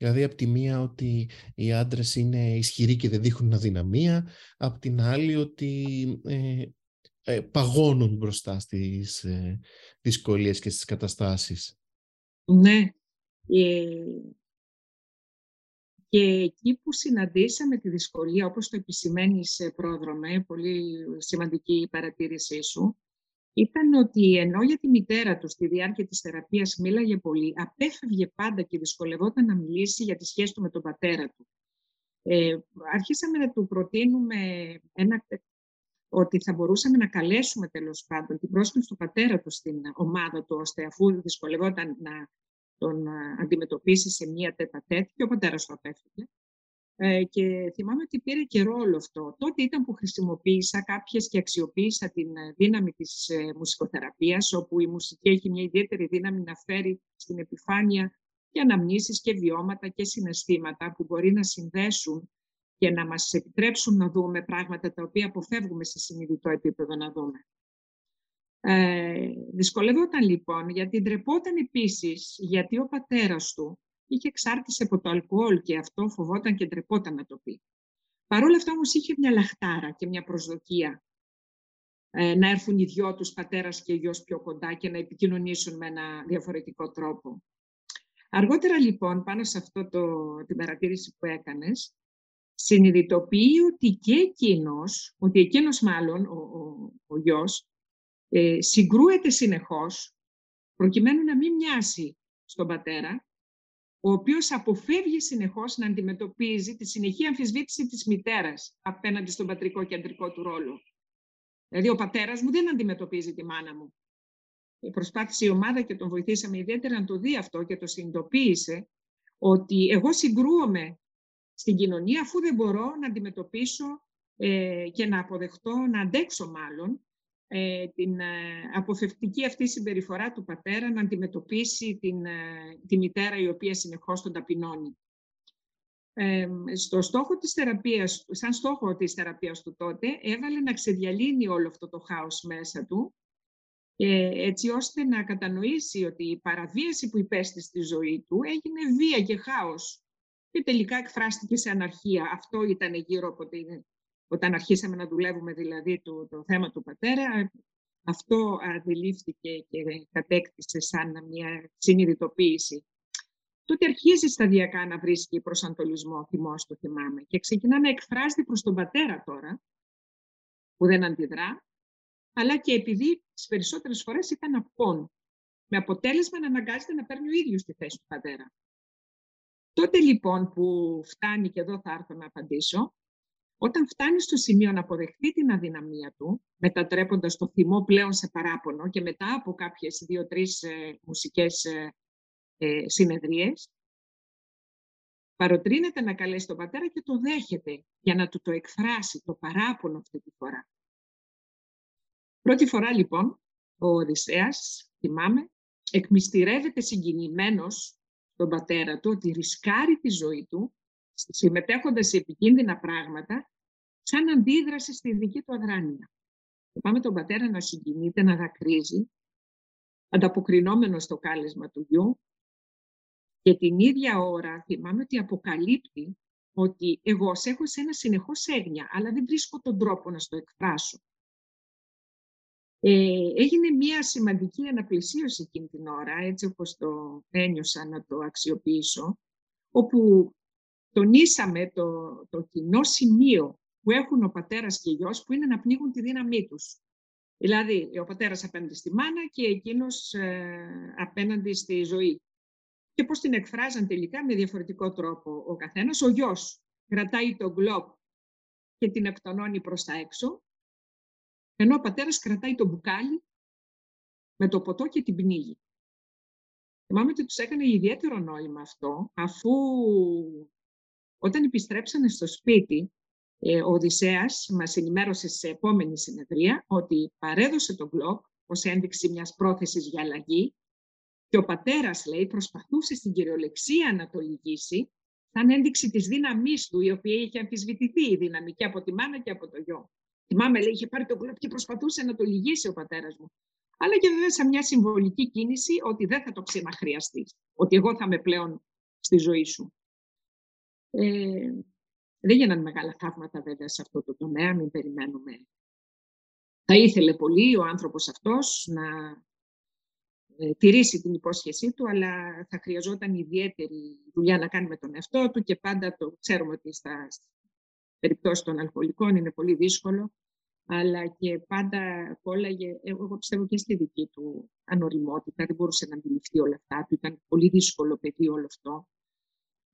Ε. Δηλαδή, από τη μία ότι οι άντρες είναι ισχυροί και δεν δείχνουν αδυναμία, από την άλλη ότι ε, ε, παγώνουν μπροστά στις ε, δυσκολίες και στις καταστάσεις. Ναι. Ε, και εκεί που συναντήσαμε τη δυσκολία, όπως το επισημαίνεις, πρόδρομε, πολύ σημαντική η παρατήρησή σου, ήταν ότι ενώ για τη μητέρα του στη διάρκεια της θεραπείας μίλαγε πολύ, απέφευγε πάντα και δυσκολευόταν να μιλήσει για τη σχέση του με τον πατέρα του. Ε, αρχίσαμε να του προτείνουμε ένα, ότι θα μπορούσαμε να καλέσουμε τέλος πάντων την πρόσκληση του πατέρα του στην ομάδα του, ώστε αφού δυσκολευόταν να τον αντιμετωπίσει σε μία τέτα και ο πατέρας του απέφυγε, ε, και θυμάμαι ότι πήρε και ρόλο αυτό. Τότε ήταν που χρησιμοποίησα κάποιες και αξιοποίησα την ε, δύναμη της ε, μουσικοθεραπείας, όπου η μουσική έχει μια ιδιαίτερη δύναμη να φέρει στην επιφάνεια και αναμνήσεις και βιώματα και συναισθήματα που μπορεί να συνδέσουν και να μας επιτρέψουν να δούμε πράγματα τα οποία αποφεύγουμε σε συνειδητό επίπεδο να δούμε. Ε, δυσκολευόταν λοιπόν, γιατί ντρεπόταν επίσης, γιατί ο πατέρας του είχε εξάρτηση από το αλκοόλ και αυτό φοβόταν και ντρεπόταν να το πει. Παρ' όλα αυτά όμως είχε μια λαχτάρα και μια προσδοκία ε, να έρθουν οι δυο τους, πατέρας και γιος πιο κοντά και να επικοινωνήσουν με ένα διαφορετικό τρόπο. Αργότερα λοιπόν, πάνω σε αυτό το, την παρατήρηση που έκανες, συνειδητοποιεί ότι και εκείνος, ότι εκείνος μάλλον, ο, ο, ο γιος, ε, συγκρούεται συνεχώς, προκειμένου να μην μοιάσει στον πατέρα ο οποίος αποφεύγει συνεχώς να αντιμετωπίζει τη συνεχή αμφισβήτηση της μητέρας απέναντι στον πατρικό και αντρικό του ρόλο. Δηλαδή, ο πατέρας μου δεν αντιμετωπίζει τη μάνα μου. Προσπάθησε η ομάδα και τον βοηθήσαμε ιδιαίτερα να το δει αυτό και το συνειδητοποίησε ότι εγώ συγκρούομαι στην κοινωνία αφού δεν μπορώ να αντιμετωπίσω ε, και να αποδεχτώ, να αντέξω μάλλον ε, την ε, αποφευτική αυτή συμπεριφορά του πατέρα να αντιμετωπίσει την, ε, τη μητέρα η οποία συνεχώς τον ταπεινώνει. Ε, στο στόχο της θεραπείας, σαν στόχο της θεραπείας του τότε, έβαλε να ξεδιαλύνει όλο αυτό το χάος μέσα του, έτσι ώστε να κατανοήσει ότι η παραβίαση που υπέστη στη ζωή του έγινε βία και χάος και τελικά εκφράστηκε σε αναρχία. Αυτό ήταν γύρω από την όταν αρχίσαμε να δουλεύουμε δηλαδή το, το θέμα του πατέρα, αυτό αντιλήφθηκε και κατέκτησε σαν μια συνειδητοποίηση. Τότε αρχίζει σταδιακά να βρίσκει προσανατολισμό, θυμός το θυμάμαι, και ξεκινά να εκφράζει προς τον πατέρα τώρα, που δεν αντιδρά, αλλά και επειδή τις περισσότερες φορές ήταν απόν, με αποτέλεσμα να αναγκάζεται να παίρνει ο ίδιος τη θέση του πατέρα. Τότε λοιπόν που φτάνει, και εδώ θα έρθω να απαντήσω, όταν φτάνει στο σημείο να αποδεχτεί την αδυναμία του, μετατρέποντας το θυμό πλέον σε παράπονο και μετά από κάποιες δύο-τρεις ε, μουσικές ε, ε, συνεδρίες, παροτρύνεται να καλέσει τον πατέρα και το δέχεται για να του το εκφράσει το παράπονο αυτή τη φορά. Πρώτη φορά λοιπόν ο Οδυσσέας, θυμάμαι, εκμυστηρεύεται συγκινημένος τον πατέρα του ότι ρισκάρει τη ζωή του συμμετέχοντας σε επικίνδυνα πράγματα σαν αντίδραση στη δική του αδράνεια. Πάμε τον πατέρα να συγκινείται, να δακρύζει, ανταποκρινόμενος στο κάλεσμα του γιου και την ίδια ώρα θυμάμαι ότι αποκαλύπτει ότι εγώ σε έχω σε ένα συνεχώς έγνοια, αλλά δεν βρίσκω τον τρόπο να στο εκφράσω. Ε, έγινε μια σημαντική αναπλησίωση εκείνη την ώρα, έτσι όπως το ένιωσα να το αξιοποιήσω, όπου τονίσαμε το, το κοινό σημείο που έχουν ο πατέρας και η γιος, που είναι να πνίγουν τη δύναμή τους. Δηλαδή, ο πατέρας απέναντι στη μάνα και εκείνος ε, απέναντι στη ζωή. Και πώς την εκφράζαν τελικά με διαφορετικό τρόπο ο καθένας. Ο γιος κρατάει το γκλόπ και την εκτονώνει προς τα έξω, ενώ ο πατέρας κρατάει το μπουκάλι με το ποτό και την πνίγει. Θυμάμαι ότι τους έκανε ιδιαίτερο νόημα αυτό, αφού όταν επιστρέψανε στο σπίτι, ε, ο Οδυσσέας μας ενημέρωσε σε επόμενη συνεδρία ότι παρέδωσε το γκλομπ ως ένδειξη μιας πρόθεσης για αλλαγή και ο πατέρας, λέει, προσπαθούσε στην κυριολεξία να το λυγίσει σαν ένδειξη της δύναμής του, η οποία είχε αμφισβητηθεί η δύναμη και από τη μάνα και από το γιο. Θυμάμαι, λέει, είχε πάρει τον γκλοκ και προσπαθούσε να το λυγίσει ο πατέρας μου. Αλλά και βέβαια σε μια συμβολική κίνηση ότι δεν θα το ξαναχρειαστεί. Ότι εγώ θα είμαι πλέον στη ζωή σου. Ε, δεν γίνανε μεγάλα θαύματα βέβαια σε αυτό το τομέα, μην περιμένουμε. Θα ήθελε πολύ ο άνθρωπος αυτός να ε, τηρήσει την υπόσχεσή του, αλλά θα χρειαζόταν ιδιαίτερη δουλειά να κάνει με τον εαυτό του και πάντα το ξέρουμε ότι στα περιπτώσεις των αλκοολικών είναι πολύ δύσκολο, αλλά και πάντα κόλλαγε, εγώ πιστεύω και στη δική του ανοριμότητα, δεν μπορούσε να αντιληφθεί όλα αυτά, του ήταν πολύ δύσκολο παιδί όλο αυτό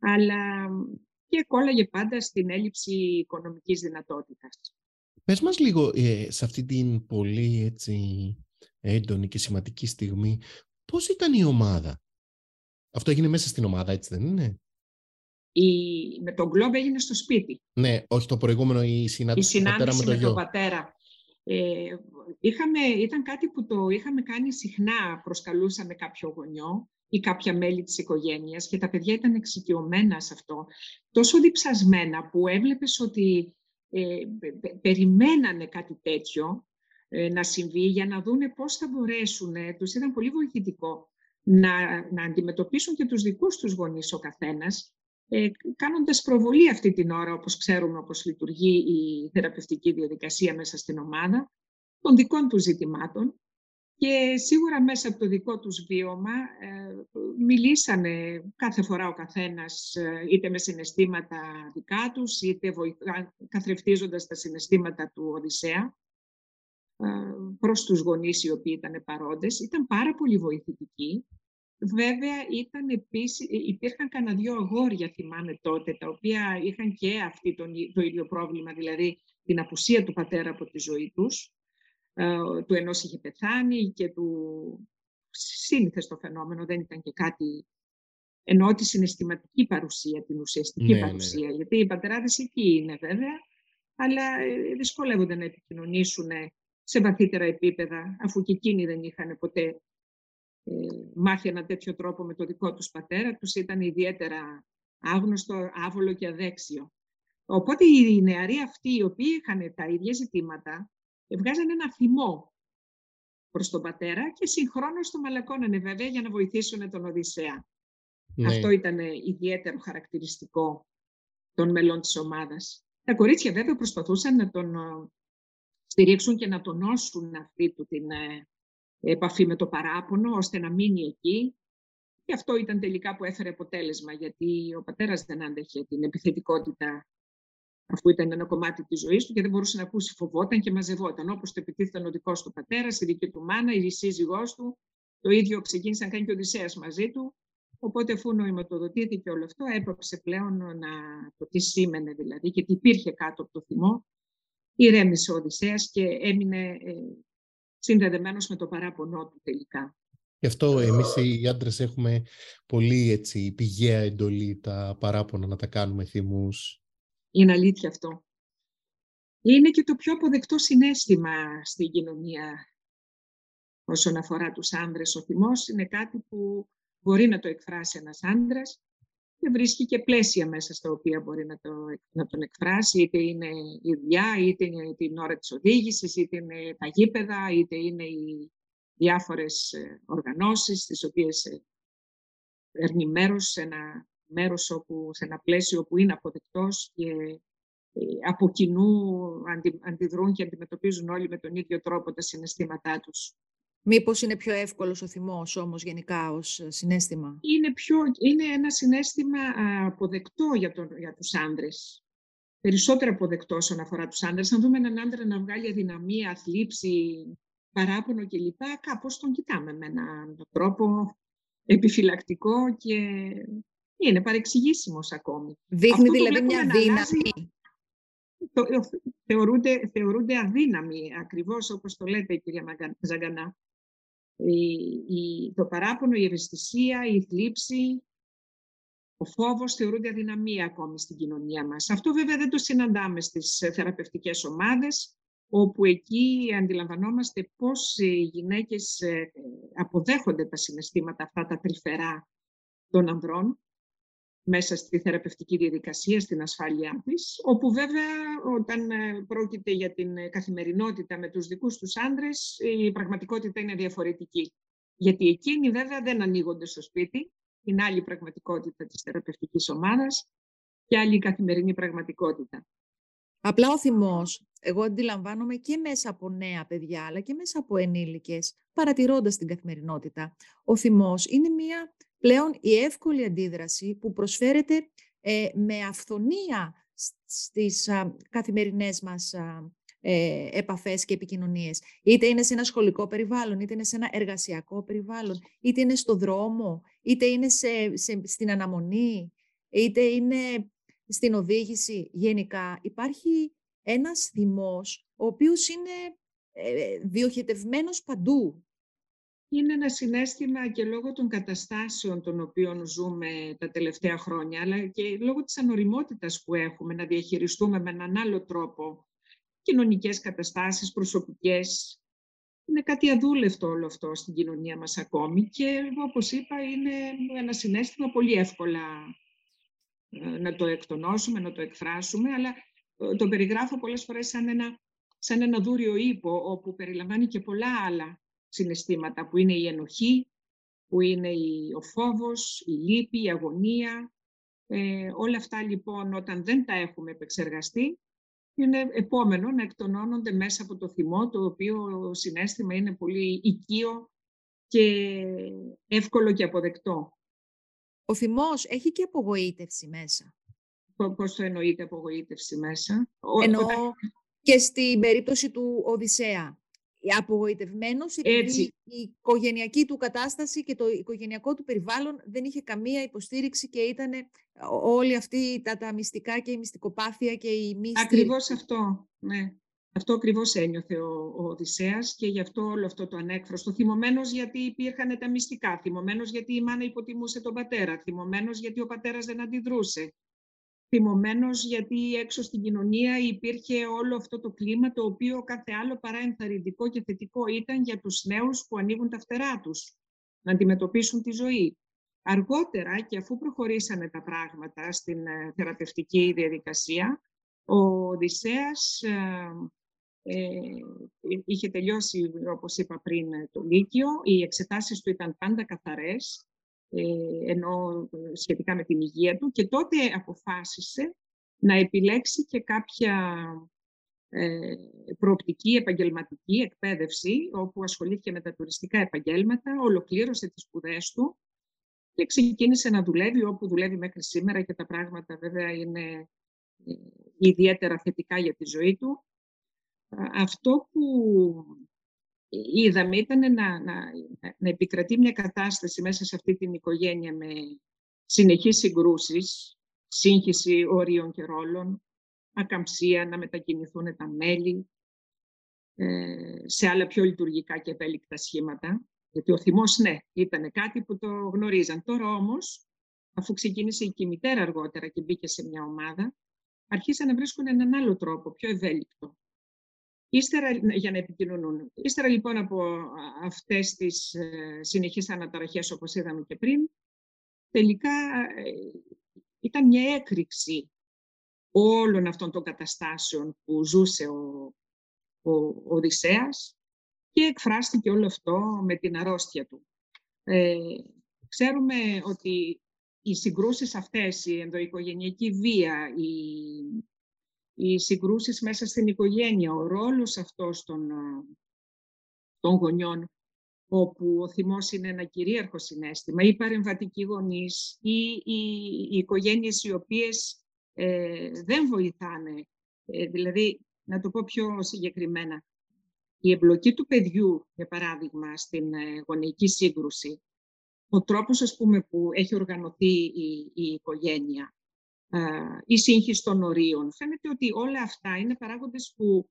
αλλά και κόλλαγε πάντα στην έλλειψη οικονομικής δυνατότητας. Πες μας λίγο ε, σε αυτή την πολύ έτσι, έντονη και σημαντική στιγμή, πώς ήταν η ομάδα; Αυτό έγινε μέσα στην ομάδα, έτσι δεν είναι; Η... Με τον Γκλόμπ έγινε στο σπίτι. Ναι, όχι το προηγούμενο, η συνάντηση, η συνάντηση με, τον πατέρα. Ε, είχαμε, ήταν κάτι που το είχαμε κάνει συχνά, προσκαλούσαμε κάποιο γονιό ή κάποια μέλη της οικογένειας και τα παιδιά ήταν εξοικειωμένα σε αυτό, τόσο διψασμένα που έβλεπες ότι ε, περιμένανε κάτι τέτοιο ε, να συμβεί για να δούνε πώς θα μπορέσουν, τους ήταν πολύ βοηθητικό, να, να αντιμετωπίσουν και τους δικούς τους γονείς ο καθένας, ε, κάνοντας προβολή αυτή την ώρα, όπως ξέρουμε, όπως λειτουργεί η θεραπευτική διαδικασία μέσα στην ομάδα, των δικών τους ζητημάτων και σίγουρα μέσα από το δικό τους βίωμα ε, μιλήσανε κάθε φορά ο καθένας ε, είτε με συναισθήματα δικά τους είτε βοηθά, καθρεφτίζοντας τα συναισθήματα του Οδυσσέα ε, προς τους γονείς οι οποίοι ήταν παρόντες. Ήταν πάρα πολύ βοηθητικοί. Βέβαια ήταν επίσης, υπήρχαν κανένα δυο αγόρια θυμάμαι τότε τα οποία είχαν και αυτή το ίδιο πρόβλημα, δηλαδή την απουσία του πατέρα από τη ζωή τους ε, του ενός είχε πεθάνει και του σύνηθες το φαινόμενο, δεν ήταν και κάτι ενώ τη συναισθηματική παρουσία, την ουσιαστική ναι, ναι. παρουσία. Γιατί οι πατεράδες εκεί είναι βέβαια, αλλά ε, δυσκολεύονται να επικοινωνήσουν σε βαθύτερα επίπεδα, αφού και εκείνοι δεν είχαν ποτέ ε, μάθει ένα τέτοιο τρόπο με το δικό τους πατέρα, τους ήταν ιδιαίτερα άγνωστο, άβολο και αδέξιο. Οπότε οι νεαροί αυτοί, οι οποίοι είχαν τα ίδια ζητήματα, βγάζανε ένα θυμό προς τον πατέρα και συγχρόνως το μαλακώνανε βέβαια για να βοηθήσουν τον Οδυσσέα. Ναι. Αυτό ήταν ιδιαίτερο χαρακτηριστικό των μελών της ομάδας. Τα κορίτσια βέβαια προσπαθούσαν να τον στηρίξουν και να τονώσουν αυτή του την ε, επαφή με το παράπονο, ώστε να μείνει εκεί. Και αυτό ήταν τελικά που έφερε αποτέλεσμα, γιατί ο πατέρας δεν άντεχε την επιθετικότητα αφού ήταν ένα κομμάτι της ζωής του και δεν μπορούσε να ακούσει, φοβόταν και μαζευόταν. Όπως το επιτίθεται ο δικός του πατέρας, η δική του μάνα, η σύζυγός του, το ίδιο ξεκίνησε να κάνει και ο Οδυσσέας μαζί του. Οπότε αφού νοηματοδοτήθηκε όλο αυτό, έπαψε πλέον να το τι σήμαινε δηλαδή και τι υπήρχε κάτω από το θυμό. Ηρέμησε ο Οδυσσέας και έμεινε ε, συνδεδεμένος με το παράπονό του τελικά. Γι' αυτό εμείς οι άντρες έχουμε πολύ έτσι, πηγαία εντολή τα παράπονα να τα κάνουμε θυμούς. Είναι αλήθεια αυτό. Είναι και το πιο αποδεκτό συνέστημα στην κοινωνία όσον αφορά τους άνδρες. Ο θυμός είναι κάτι που μπορεί να το εκφράσει ένας άντρας και βρίσκει και πλαίσια μέσα στα οποία μπορεί να, το, να τον εκφράσει, είτε είναι η δουλειά, είτε είναι την ώρα της οδήγησης, είτε είναι τα γήπεδα, είτε είναι οι διάφορες ε, οργανώσεις στις οποίες ε, παίρνει μέρος σε ένα, μέρος όπου, σε ένα πλαίσιο που είναι αποδεκτός και ε, από κοινού αντιδρούν και αντιμετωπίζουν όλοι με τον ίδιο τρόπο τα συναισθήματά τους. Μήπως είναι πιο εύκολος ο θυμός όμως γενικά ως ε, συνέστημα; Είναι, πιο, είναι ένα συνέστημα αποδεκτό για, τον, για τους άντρες. Περισσότερο αποδεκτό όσον αφορά τους άντρες. Αν δούμε έναν άντρα να βγάλει αδυναμία, θλίψη, παράπονο κλπ. Κάπως τον κοιτάμε με έναν τρόπο επιφυλακτικό και είναι παρεξηγήσιμος ακόμη. Δείχνει δηλαδή μια δύναμη. θεωρούνται, θεωρούνται αδύναμοι, ακριβώς όπως το λέτε κυρία Ζαγκανά η, το παράπονο, η ευαισθησία, η θλίψη, ο φόβος θεωρούνται αδυναμία ακόμη στην κοινωνία μας. Αυτό βέβαια δεν το συναντάμε στις θεραπευτικές ομάδες, όπου εκεί αντιλαμβανόμαστε πώς οι γυναίκες ε, αποδέχονται τα συναισθήματα αυτά τα τρυφερά των ανδρών μέσα στη θεραπευτική διαδικασία, στην ασφάλειά της, όπου βέβαια όταν ε, πρόκειται για την ε, καθημερινότητα με τους δικούς τους άντρες, η πραγματικότητα είναι διαφορετική. Γιατί εκείνοι βέβαια δεν ανοίγονται στο σπίτι, είναι άλλη πραγματικότητα της θεραπευτικής ομάδας και άλλη καθημερινή πραγματικότητα. Απλά ο θυμός, εγώ αντιλαμβάνομαι και μέσα από νέα παιδιά, αλλά και μέσα από ενήλικες, παρατηρώντας την καθημερινότητα. Ο θυμός είναι μια πλέον η εύκολη αντίδραση που προσφέρεται ε, με αυθονία στις α, καθημερινές μας α, ε, επαφές και επικοινωνίες. Είτε είναι σε ένα σχολικό περιβάλλον, είτε είναι σε ένα εργασιακό περιβάλλον, είτε είναι στο δρόμο, είτε είναι σε, στην αναμονή, είτε είναι στην οδήγηση. Γενικά υπάρχει ένας θυμός, ο οποίος είναι ε, διοχετευμένος παντού είναι ένα συνέστημα και λόγω των καταστάσεων των οποίων ζούμε τα τελευταία χρόνια, αλλά και λόγω της ανοριμότητας που έχουμε να διαχειριστούμε με έναν άλλο τρόπο κοινωνικές καταστάσεις, προσωπικές. Είναι κάτι αδούλευτο όλο αυτό στην κοινωνία μας ακόμη και όπως είπα είναι ένα συνέστημα πολύ εύκολα ε, να το εκτονώσουμε, να το εκφράσουμε, αλλά ε, το περιγράφω πολλές φορές σαν ένα, σαν ένα δούριο ύπο όπου περιλαμβάνει και πολλά άλλα συναισθήματα που είναι η ενοχή, που είναι ο φόβος, η λύπη, η αγωνία. Ε, όλα αυτά λοιπόν όταν δεν τα έχουμε επεξεργαστεί είναι επόμενο να εκτονώνονται μέσα από το θυμό, το οποίο συνέστημα είναι πολύ οικείο και εύκολο και αποδεκτό. Ο θυμός έχει και απογοήτευση μέσα. Πώς το εννοείται απογοήτευση μέσα; Εννοώ και στην περίπτωση του Οδυσσέα απογοητευμένος επειδή η οικογενειακή του κατάσταση και το οικογενειακό του περιβάλλον δεν είχε καμία υποστήριξη και ήταν όλοι αυτοί τα, τα μυστικά και η μυστικοπάθεια και η μύστη. Ακριβώς αυτό, ναι. Αυτό ακριβώς ένιωθε ο, ο Οδυσσέας και γι' αυτό όλο αυτό το ανέκφραστο. Θυμωμένος γιατί υπήρχαν τα μυστικά, θυμωμένος γιατί η μάνα υποτιμούσε τον πατέρα, θυμωμένος γιατί ο πατέρας δεν αντιδρούσε, θυμωμένος γιατί έξω στην κοινωνία υπήρχε όλο αυτό το κλίμα το οποίο κάθε άλλο παρά ενθαρρυντικό και θετικό ήταν για τους νέους που ανοίγουν τα φτερά τους να αντιμετωπίσουν τη ζωή. Αργότερα και αφού προχωρήσανε τα πράγματα στην ε, θεραπευτική διαδικασία, ο Οδυσσέας ε, ε, είχε τελειώσει, όπως είπα πριν, το Λύκειο. Οι εξετάσεις του ήταν πάντα καθαρές ε, ενώ ε, σχετικά με την υγεία του και τότε αποφάσισε να επιλέξει και κάποια ε, προοπτική επαγγελματική εκπαίδευση, όπου ασχολήθηκε με τα τουριστικά επαγγέλματα, ολοκλήρωσε τις σπουδές του και ξεκίνησε να δουλεύει όπου δουλεύει μέχρι σήμερα και τα πράγματα βέβαια είναι ε, ιδιαίτερα θετικά για τη ζωή του. Αυτό που είδαμε ήταν να, να, να επικρατεί μια κατάσταση μέσα σε αυτή την οικογένεια με συνεχείς συγκρούσεις, σύγχυση ορίων και ρόλων, ακαμψία να μετακινηθούν τα μέλη ε, σε άλλα πιο λειτουργικά και ευέλικτα σχήματα. Γιατί ο θυμός, ναι, ήταν κάτι που το γνωρίζαν. Τώρα όμως, αφού ξεκίνησε και η μητέρα αργότερα και μπήκε σε μια ομάδα, αρχίσαν να βρίσκουν έναν άλλο τρόπο, πιο ευέλικτο. Ύστερα, για να επικοινωνούν. Ύστερα λοιπόν από αυτές τις ε, συνεχείς αναταραχές, όπως είδαμε και πριν, τελικά ε, ήταν μια έκρηξη όλων αυτών των καταστάσεων που ζούσε ο, ο, ο Οδυσσέας και εκφράστηκε όλο αυτό με την αρρώστια του. Ε, ξέρουμε ότι οι συγκρούσεις αυτές, η ενδοοικογενειακή βία, οι, οι συγκρούσεις μέσα στην οικογένεια, ο ρόλος αυτός των, των γονιών, όπου ο θυμός είναι ένα κυρίαρχο συνέστημα, ή παρεμβατικοί γονείς, ή οι, οι οικογένειες οι οποίες ε, δεν βοηθάνε. Ε, δηλαδή, να το πω πιο συγκεκριμένα, η εμπλοκή του παιδιού, για παράδειγμα, στην ε, γονεϊκή σύγκρουση, ο τρόπος, ας πούμε, που έχει οργανωθεί η, η οικογένεια, η σύγχυση των ορίων, φαίνεται ότι όλα αυτά είναι παράγοντες που,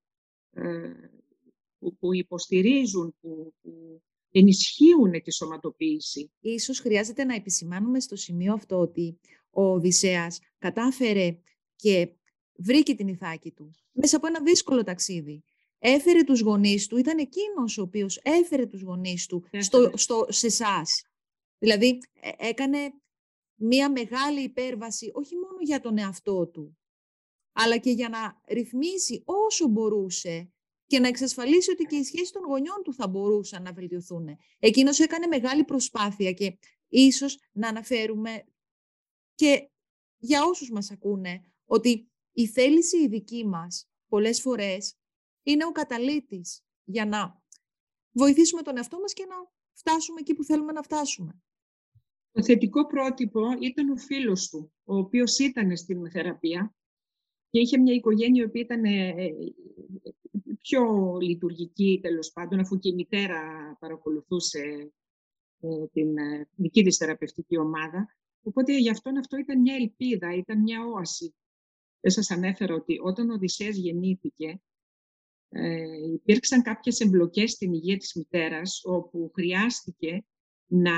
που, υποστηρίζουν, που, που ενισχύουν τη σωματοποίηση. Ίσως χρειάζεται να επισημάνουμε στο σημείο αυτό ότι ο Οδυσσέας κατάφερε και βρήκε την Ιθάκη του μέσα από ένα δύσκολο ταξίδι. Έφερε τους γονείς του, ήταν εκείνος ο οποίος έφερε τους γονείς του στο, στο, σε εσάς. Δηλαδή ε, έκανε μία μεγάλη υπέρβαση όχι μόνο για τον εαυτό του, αλλά και για να ρυθμίσει όσο μπορούσε και να εξασφαλίσει ότι και οι σχέσεις των γονιών του θα μπορούσαν να βελτιωθούν. Εκείνος έκανε μεγάλη προσπάθεια και ίσως να αναφέρουμε και για όσους μας ακούνε, ότι η θέληση η δική μας πολλές φορές είναι ο καταλήτης για να βοηθήσουμε τον εαυτό μας και να φτάσουμε εκεί που θέλουμε να φτάσουμε. Το θετικό πρότυπο ήταν ο φίλος του, ο οποίος ήταν στην θεραπεία και είχε μια οικογένεια η ήταν ε, ε, πιο λειτουργική τέλος πάντων, αφού και η μητέρα παρακολουθούσε ε, την δική της θεραπευτική ομάδα. Οπότε γι' αυτόν αυτό ήταν μια ελπίδα, ήταν μια όαση. Δεν σας ανέφερα ότι όταν ο Οδυσσέας γεννήθηκε, ε, υπήρξαν κάποιες εμπλοκές στην υγεία της μητέρας, όπου χρειάστηκε να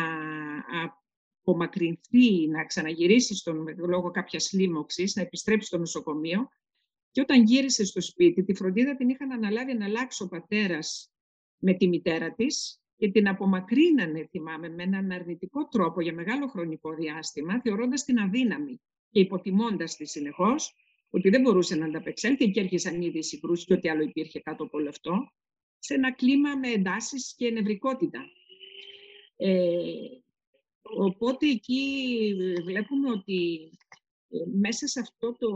απομακρυνθεί, να ξαναγυρίσει στον λόγο κάποιας λίμωξης, να επιστρέψει στο νοσοκομείο και όταν γύρισε στο σπίτι, τη φροντίδα την είχαν αναλάβει να αλλάξει ο πατέρας με τη μητέρα της και την απομακρύνανε, θυμάμαι, με έναν αρνητικό τρόπο για μεγάλο χρονικό διάστημα, θεωρώντας την αδύναμη και υποτιμώντας τη συνεχώς, ότι δεν μπορούσε να ανταπεξέλθει και έρχεσαν ήδη συγκρούσεις και ό,τι άλλο υπήρχε κάτω από όλο αυτό, σε ένα κλίμα με εντάσεις και νευρικότητα. Ε, οπότε εκεί βλέπουμε ότι ε, μέσα σε αυτό το,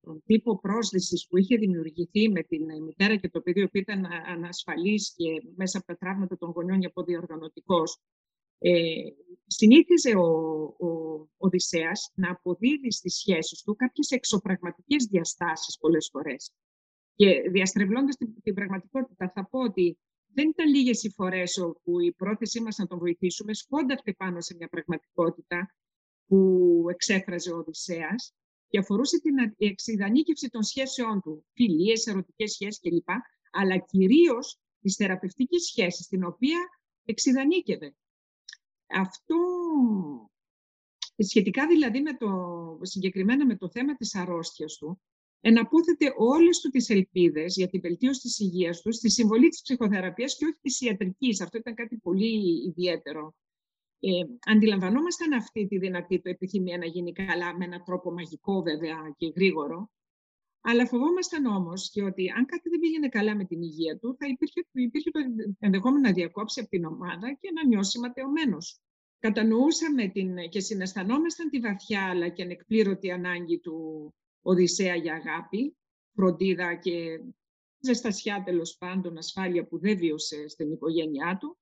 το, τύπο πρόσδεσης που είχε δημιουργηθεί με την μητέρα και το παιδί που ήταν ανασφαλής και μέσα από τα τραύματα των γονιών για διοργανωτικός, ε, συνήθιζε ο, ο Οδυσσέας να αποδίδει στις σχέσεις του κάποιες εξωπραγματικές διαστάσεις πολλές φορές. Και διαστρεβλώντας την, την πραγματικότητα θα πω ότι δεν ήταν λίγες οι φορές όπου η πρόθεσή μας να τον βοηθήσουμε σκόνταρτε πάνω σε μια πραγματικότητα που εξέφραζε ο Οδυσσέας και αφορούσε την εξειδανίκευση των σχέσεών του, φιλίες, ερωτικές σχέσεις κλπ. Αλλά κυρίως της θεραπευτικής σχέσης, την οποία εξειδανίκευε. Αυτό σχετικά δηλαδή με το, συγκεκριμένα με το θέμα της αρρώστιας του, εναπόθεται όλες του τις ελπίδες για την βελτίωση της υγείας τους στη συμβολή της ψυχοθεραπείας και όχι της ιατρικής. Αυτό ήταν κάτι πολύ ιδιαίτερο ε, αντιλαμβανόμασταν αυτή τη δυνατή το επιθυμία να γίνει καλά με έναν τρόπο μαγικό βέβαια και γρήγορο. Αλλά φοβόμασταν όμως και ότι αν κάτι δεν πήγαινε καλά με την υγεία του, θα υπήρχε, υπήρχε το ενδεχόμενο να διακόψει από την ομάδα και να νιώσει ματαιωμένος. Κατανοούσαμε την, και συναισθανόμασταν τη βαθιά αλλά και ανεκπλήρωτη ανάγκη του Οδυσσέα για αγάπη, φροντίδα και ζεστασιά τέλος πάντων, ασφάλεια που δεν βίωσε στην οικογένειά του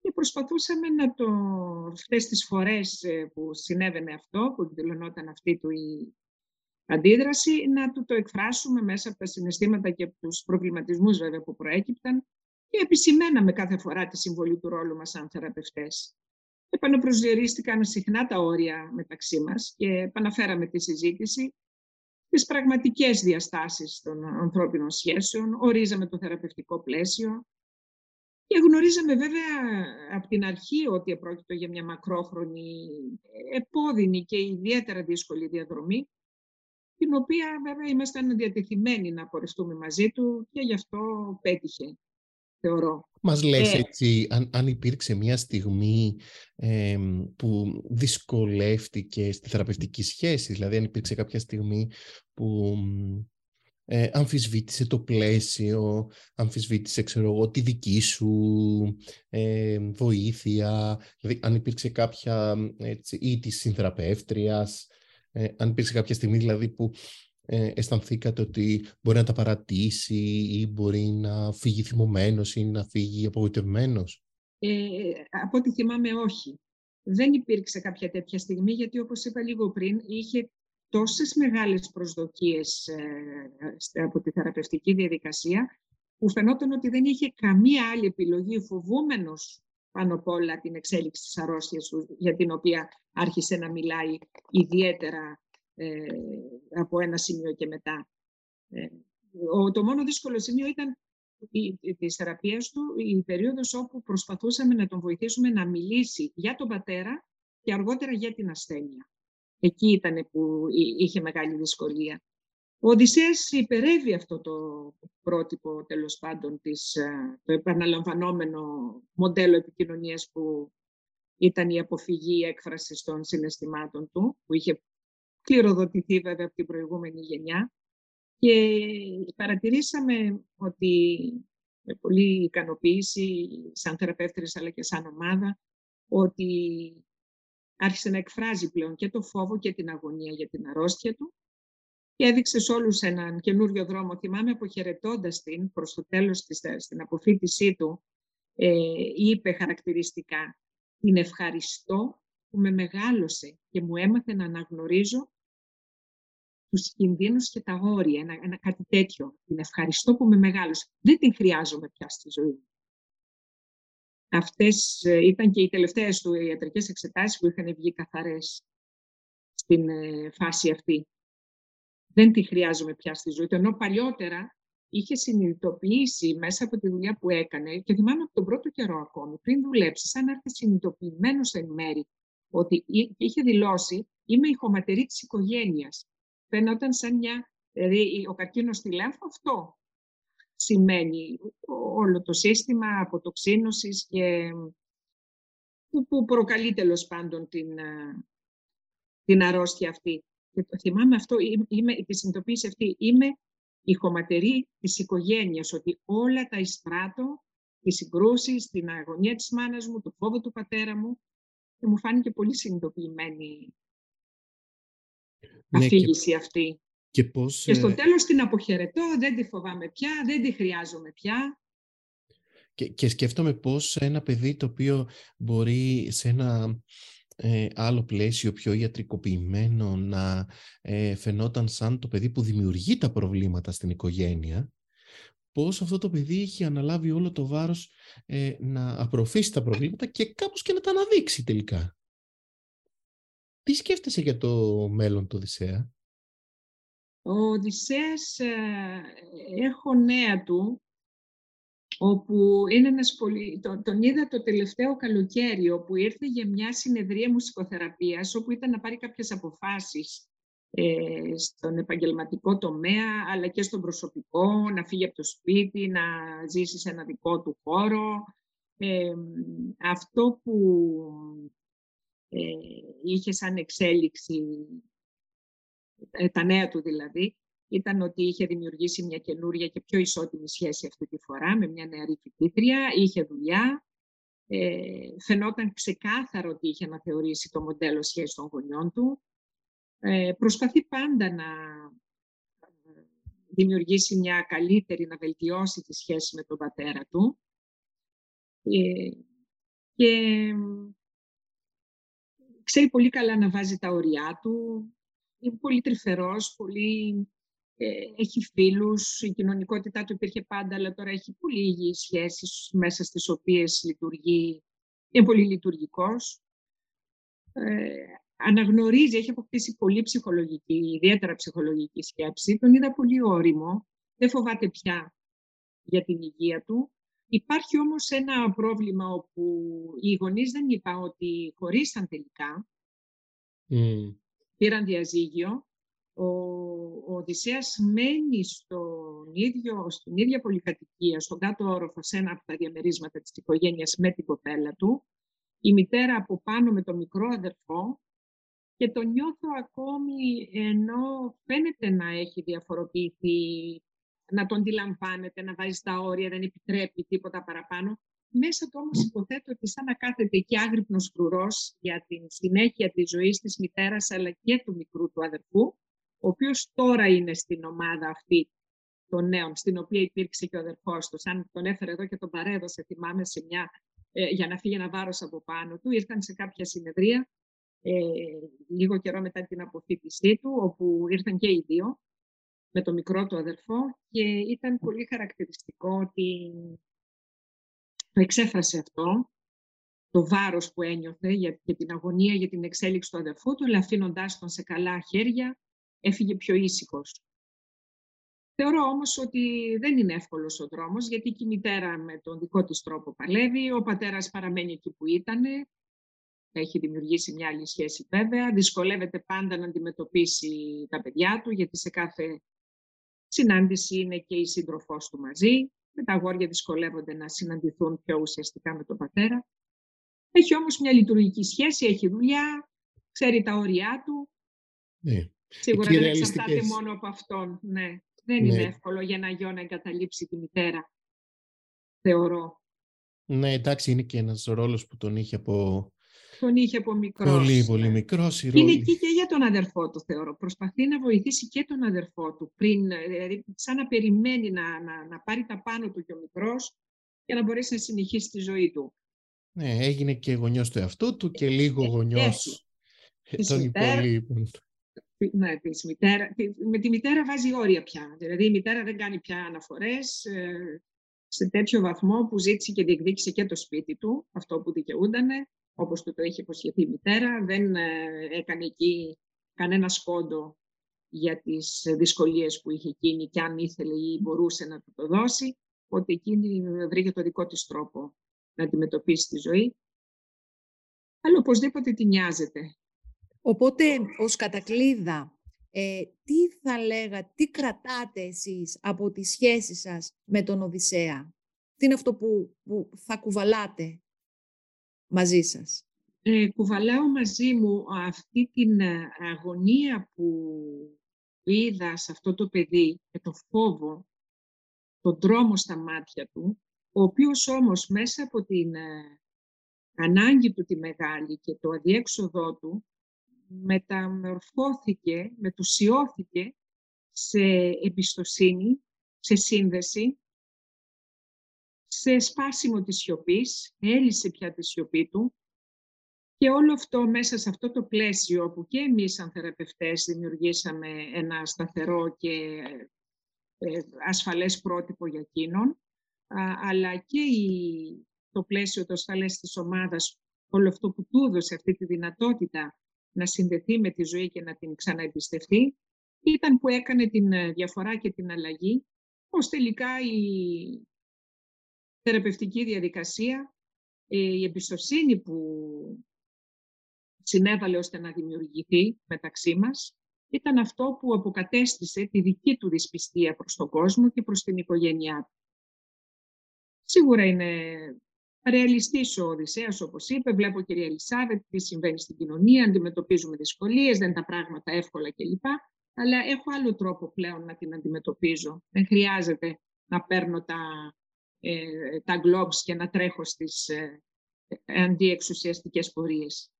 και προσπαθούσαμε να το, αυτές τις φορές ε, που συνέβαινε αυτό, που δηλωνόταν αυτή του η αντίδραση, να του το εκφράσουμε μέσα από τα συναισθήματα και από τους προβληματισμούς βέβαια που προέκυπταν και επισημέναμε κάθε φορά τη συμβολή του ρόλου μας σαν θεραπευτές. Επαναπροσδιορίστηκαν συχνά τα όρια μεταξύ μας και επαναφέραμε τη συζήτηση τις πραγματικές διαστάσεις των ανθρώπινων σχέσεων, ορίζαμε το θεραπευτικό πλαίσιο και γνωρίζαμε βέβαια από την αρχή ότι επρόκειτο για μια μακρόχρονη, επώδυνη και ιδιαίτερα δύσκολη διαδρομή, την οποία βέβαια ήμασταν διατεθειμένοι να πορευτούμε μαζί του και γι' αυτό πέτυχε, θεωρώ. Μας λες ε, έτσι, αν, αν υπήρξε μια στιγμή που δυσκολεύτηκε στη θεραπευτική σχέση, δηλαδή αν υπήρξε κάποια στιγμή που ε, αμφισβήτησε το πλαίσιο, αμφισβήτησε, ξέρω εγώ, τη δική σου ε, βοήθεια, δηλαδή αν υπήρξε κάποια, έτσι, ή της συνθεραπεύτριας, ε, αν υπήρξε κάποια στιγμή δηλαδή που ε, αισθανθήκατε ότι μπορεί να τα παρατήσει ή μπορεί να φύγει θυμωμένος ή να φύγει απογοητευμένος; Ε, από ό,τι θυμάμαι όχι. Δεν υπήρξε κάποια τέτοια στιγμή γιατί όπως είπα λίγο πριν είχε τόσες μεγάλες προσδοκίες ε, από τη θεραπευτική διαδικασία που φαινόταν ότι δεν είχε καμία άλλη επιλογή φοβούμενος πάνω απ' όλα την εξέλιξη της αρρώστιας για την οποία άρχισε να μιλάει ιδιαίτερα ε, από ένα σημείο και μετά. Ε, ο, το μόνο δύσκολο σημείο ήταν η, της θεραπείας του η περίοδος όπου προσπαθούσαμε να τον βοηθήσουμε να μιλήσει για τον πατέρα και αργότερα για την ασθένεια. Εκεί ήταν που είχε μεγάλη δυσκολία. Ο Οδυσσέας υπερεύει αυτό το πρότυπο, τέλος πάντων, της, ε, το επαναλαμβανόμενο μοντέλο επικοινωνίας που ήταν η αποφυγή έκφραση των συναισθημάτων του, που είχε κληροδοτηθεί βέβαια από την προηγούμενη γενιά. Και παρατηρήσαμε ότι με πολύ ικανοποίηση, σαν θεραπεύτρες αλλά και σαν ομάδα, ότι άρχισε να εκφράζει πλέον και το φόβο και την αγωνία για την αρρώστια του και έδειξε σε όλους έναν καινούριο δρόμο. Θυμάμαι αποχαιρετώντας την προς το τέλος της, στην αποφύτισή του, ε, είπε χαρακτηριστικά «Την ευχαριστώ που με μεγάλωσε και μου έμαθε να αναγνωρίζω τους κινδύνους και τα όρια, ένα, ένα κάτι τέτοιο. Την ευχαριστώ που με μεγάλωσε. Δεν την χρειάζομαι πια στη ζωή μου. Αυτές ε, ήταν και οι τελευταίες του ιατρικές εξετάσεις που είχαν βγει καθαρές στην ε, φάση αυτή. Δεν τη χρειάζομαι πια στη ζωή του. Ενώ παλιότερα είχε συνειδητοποιήσει μέσα από τη δουλειά που έκανε και θυμάμαι από τον πρώτο καιρό ακόμη, πριν δουλέψεις, σαν να έρθει συνειδητοποιημένος εν μέρη, ότι είχε δηλώσει είμαι η χωματερή της οικογένειας. Φαίνονταν σαν μια, δηλαδή ο καρκίνος στη λέμφα αυτό σημαίνει όλο το σύστημα αποτοξίνωσης και που, που προκαλεί τέλος πάντων την, την αρρώστια αυτή. Και το θυμάμαι αυτό, είμαι, τη συνειδητοποίηση αυτή, είμαι η χωματερή της οικογένειας, ότι όλα τα εισπράττω, τις συγκρούσεις, την αγωνία της μάνας μου, το φόβο του πατέρα μου και μου φάνηκε πολύ συνειδητοποιημένη ναι, αφήγηση αυτή. Και, πώς, και στο ε, τέλος την αποχαιρετώ, δεν τη φοβάμαι πια, δεν τη χρειάζομαι πια. Και, και σκέφτομαι πώς ένα παιδί το οποίο μπορεί σε ένα ε, άλλο πλαίσιο πιο ιατρικοποιημένο να ε, φαινόταν σαν το παιδί που δημιουργεί τα προβλήματα στην οικογένεια, πώς αυτό το παιδί έχει αναλάβει όλο το βάρος ε, να απροφήσει τα προβλήματα και κάπως και να τα αναδείξει τελικά. Τι σκέφτεσαι για το μέλλον του Οδυσσέα; Ο Οδυσσέας, ε, έχω νέα του, όπου είναι ένας πολύ... Τον, είδα το τελευταίο καλοκαίρι, όπου ήρθε για μια συνεδρία μουσικοθεραπείας, όπου ήταν να πάρει κάποιες αποφάσεις ε, στον επαγγελματικό τομέα, αλλά και στον προσωπικό, να φύγει από το σπίτι, να ζήσει σε ένα δικό του χώρο. Ε, αυτό που ε, είχε σαν εξέλιξη, ε, τα νέα του δηλαδή, ήταν ότι είχε δημιουργήσει μια καινούρια και πιο ισότιμη σχέση αυτή τη φορά με μια νεαρή φοιτήτρια, είχε δουλειά, ε, φαινόταν ξεκάθαρο ότι είχε αναθεωρήσει το μοντέλο σχέσης των γονιών του. Ε, προσπαθεί πάντα να δημιουργήσει μια καλύτερη, να βελτιώσει τη σχέση με τον πατέρα του. Ε, και ξέρει πολύ καλά να βάζει τα ωριά του. Είναι πολύ τρυφερός, πολύ... Ε, έχει φίλους, η κοινωνικότητά του υπήρχε πάντα, αλλά τώρα έχει πολύ υγιείς σχέσεις μέσα στις οποίες λειτουργεί, είναι πολύ λειτουργικός. Ε, αναγνωρίζει, έχει αποκτήσει πολύ ψυχολογική, ιδιαίτερα ψυχολογική σκέψη. Τον είδα πολύ όριμο, δεν φοβάται πια για την υγεία του. Υπάρχει όμως ένα πρόβλημα όπου οι γονείς δεν είπαν ότι χωρίσαν τελικά. Mm. Πήραν διαζύγιο. Ο, ο Οδυσσέας μένει στον ίδιο, στην ίδια πολυκατοικία, στον κάτω όροφο, σε ένα από τα διαμερίσματα της οικογένειας με την κοπέλα του. Η μητέρα από πάνω με τον μικρό αδερφό και το νιώθω ακόμη ενώ φαίνεται να έχει διαφοροποιηθεί, να τον αντιλαμβάνεται, να βάζει τα όρια, δεν επιτρέπει τίποτα παραπάνω. Μέσα του όμως υποθέτω ότι σαν να κάθεται εκεί άγρυπνος φρουρός για την συνέχεια της ζωής της μητέρας αλλά και του μικρού του αδερφού, ο οποίος τώρα είναι στην ομάδα αυτή των νέων, στην οποία υπήρξε και ο αδερφός του. Σαν τον έφερε εδώ και τον παρέδωσε, θυμάμαι, σε μια, ε, για να φύγει ένα βάρος από πάνω του. Ήρθαν σε κάποια συνεδρία ε, λίγο καιρό μετά την αποφύτισή του, όπου ήρθαν και οι δύο με το μικρό του αδερφό και ήταν πολύ χαρακτηριστικό ότι το εξέφρασε αυτό, το βάρος που ένιωθε για, για την αγωνία, για την εξέλιξη του αδερφού του, αλλά αφήνοντάς τον σε καλά χέρια, έφυγε πιο ήσυχος. Θεωρώ όμως ότι δεν είναι εύκολος ο δρόμος, γιατί και η μητέρα με τον δικό της τρόπο παλεύει, ο πατέρας παραμένει εκεί που ήταν, έχει δημιουργήσει μια άλλη σχέση βέβαια. Δυσκολεύεται πάντα να αντιμετωπίσει τα παιδιά του, γιατί σε κάθε συνάντηση είναι και η σύντροφός του μαζί. Με τα αγόρια δυσκολεύονται να συναντηθούν πιο ουσιαστικά με τον πατέρα. Έχει όμως μια λειτουργική σχέση, έχει δουλειά, ξέρει τα όρια του. Ναι. Σίγουρα δεν εξαρτάται μόνο από αυτόν. Ναι. Δεν ναι. είναι εύκολο για ένα γιο να εγκαταλείψει τη μητέρα, θεωρώ. Ναι, εντάξει, είναι και ένας ρόλος που τον είχε από τον είχε από μικρός. Πολύ, πολύ μικρός. Είναι εκεί και για τον αδερφό του, θεωρώ. Προσπαθεί να βοηθήσει και τον αδερφό του πριν, δηλαδή σαν να περιμένει να, να, να πάρει τα πάνω του και ο μικρός για να μπορέσει να συνεχίσει τη ζωή του. Ναι, έγινε και γονιός του εαυτού του και λίγο ε, γονιός [laughs] των υπολείπων. Ναι, της μητέρα, με τη μητέρα βάζει όρια πια. Δηλαδή η μητέρα δεν κάνει πια αναφορές ε, σε τέτοιο βαθμό που ζήτησε και διεκδίκησε και το σπίτι του, αυτό που δικαιούντανε όπως του το είχε υποσχεθεί η μητέρα. Δεν ε, έκανε εκεί κανένα σκόντο για τις δυσκολίες που είχε εκείνη και αν ήθελε ή μπορούσε να του το δώσει, ότι εκείνη βρήκε το δικό της τρόπο να αντιμετωπίσει τη ζωή. Αλλά οπωσδήποτε τη νοιάζεται. Οπότε, ως κατακλίδα, ε, τι θα λέγα, τι κρατάτε εσείς από τη σχέση σας με τον Οδυσσέα; Τι είναι αυτό που, που θα κουβαλάτε; Μαζί σας. Ε, κουβαλάω μαζί μου αυτή την ε, αγωνία που είδα σε αυτό το παιδί και το φόβο, τον τρόμο στα μάτια του, ο οποίος όμως μέσα από την ε, ανάγκη του τη μεγάλη και το αδιέξοδό του μεταμορφώθηκε, μετουσιώθηκε σε εμπιστοσύνη, σε σύνδεση σε σπάσιμο της σιωπής, έλυσε πια τη σιωπή του. Και όλο αυτό μέσα σε αυτό το πλαίσιο που και εμείς σαν θεραπευτές δημιουργήσαμε ένα σταθερό και ε, ασφαλές πρότυπο για εκείνον, αλλά και το πλαίσιο το ασφαλές της ομάδας, όλο αυτό που του έδωσε αυτή τη δυνατότητα να συνδεθεί με τη ζωή και να την ξαναεμπιστευτεί, ήταν που έκανε την ε, διαφορά και την αλλαγή, ως τελικά η θεραπευτική διαδικασία, ε, η εμπιστοσύνη που συνέβαλε ώστε να δημιουργηθεί μεταξύ μας, ήταν αυτό που αποκατέστησε τη δική του δυσπιστία προς τον κόσμο και προς την οικογένειά του. Σίγουρα είναι ρεαλιστής ο Οδυσσέας, όπως είπε, βλέπω κυρία Ελισάβετ τι συμβαίνει στην κοινωνία, αντιμετωπίζουμε δυσκολίες, δεν είναι τα πράγματα εύκολα κλπ. Αλλά έχω άλλο τρόπο πλέον να την αντιμετωπίζω. Δεν χρειάζεται να παίρνω τα ε, τα globes και να τρέχω στις ε, αντιεξουσιαστικές πορείες.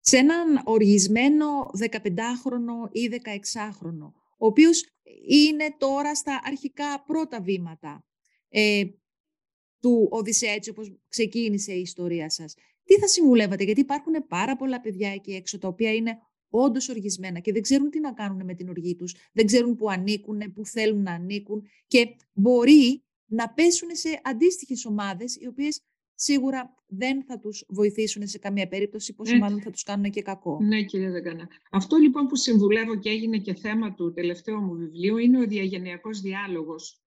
Σε έναν οργισμένο 15χρονο ή 16χρονο, ο οποίος είναι τώρα στα αρχικά πρώτα βήματα ε, του Οδυσσέα, έτσι όπως ξεκίνησε η ιστορία σας. Τι θα συμβουλεύατε, γιατί υπάρχουν πάρα πολλά παιδιά εκεί έξω, τα οποία είναι όντως οργισμένα και δεν ξέρουν τι να κάνουν με την οργή τους, δεν ξέρουν που ανήκουν, που θέλουν να ανήκουν και μπορεί να πέσουν σε αντίστοιχες ομάδες, οι οποίες σίγουρα δεν θα τους βοηθήσουν σε καμία περίπτωση, πόσο μάλλον θα τους κάνουν και κακό. Ναι, κύριε Δεκανά. Αυτό λοιπόν που συμβουλεύω και έγινε και θέμα του τελευταίου μου βιβλίου είναι ο διαγενειακός διάλογος,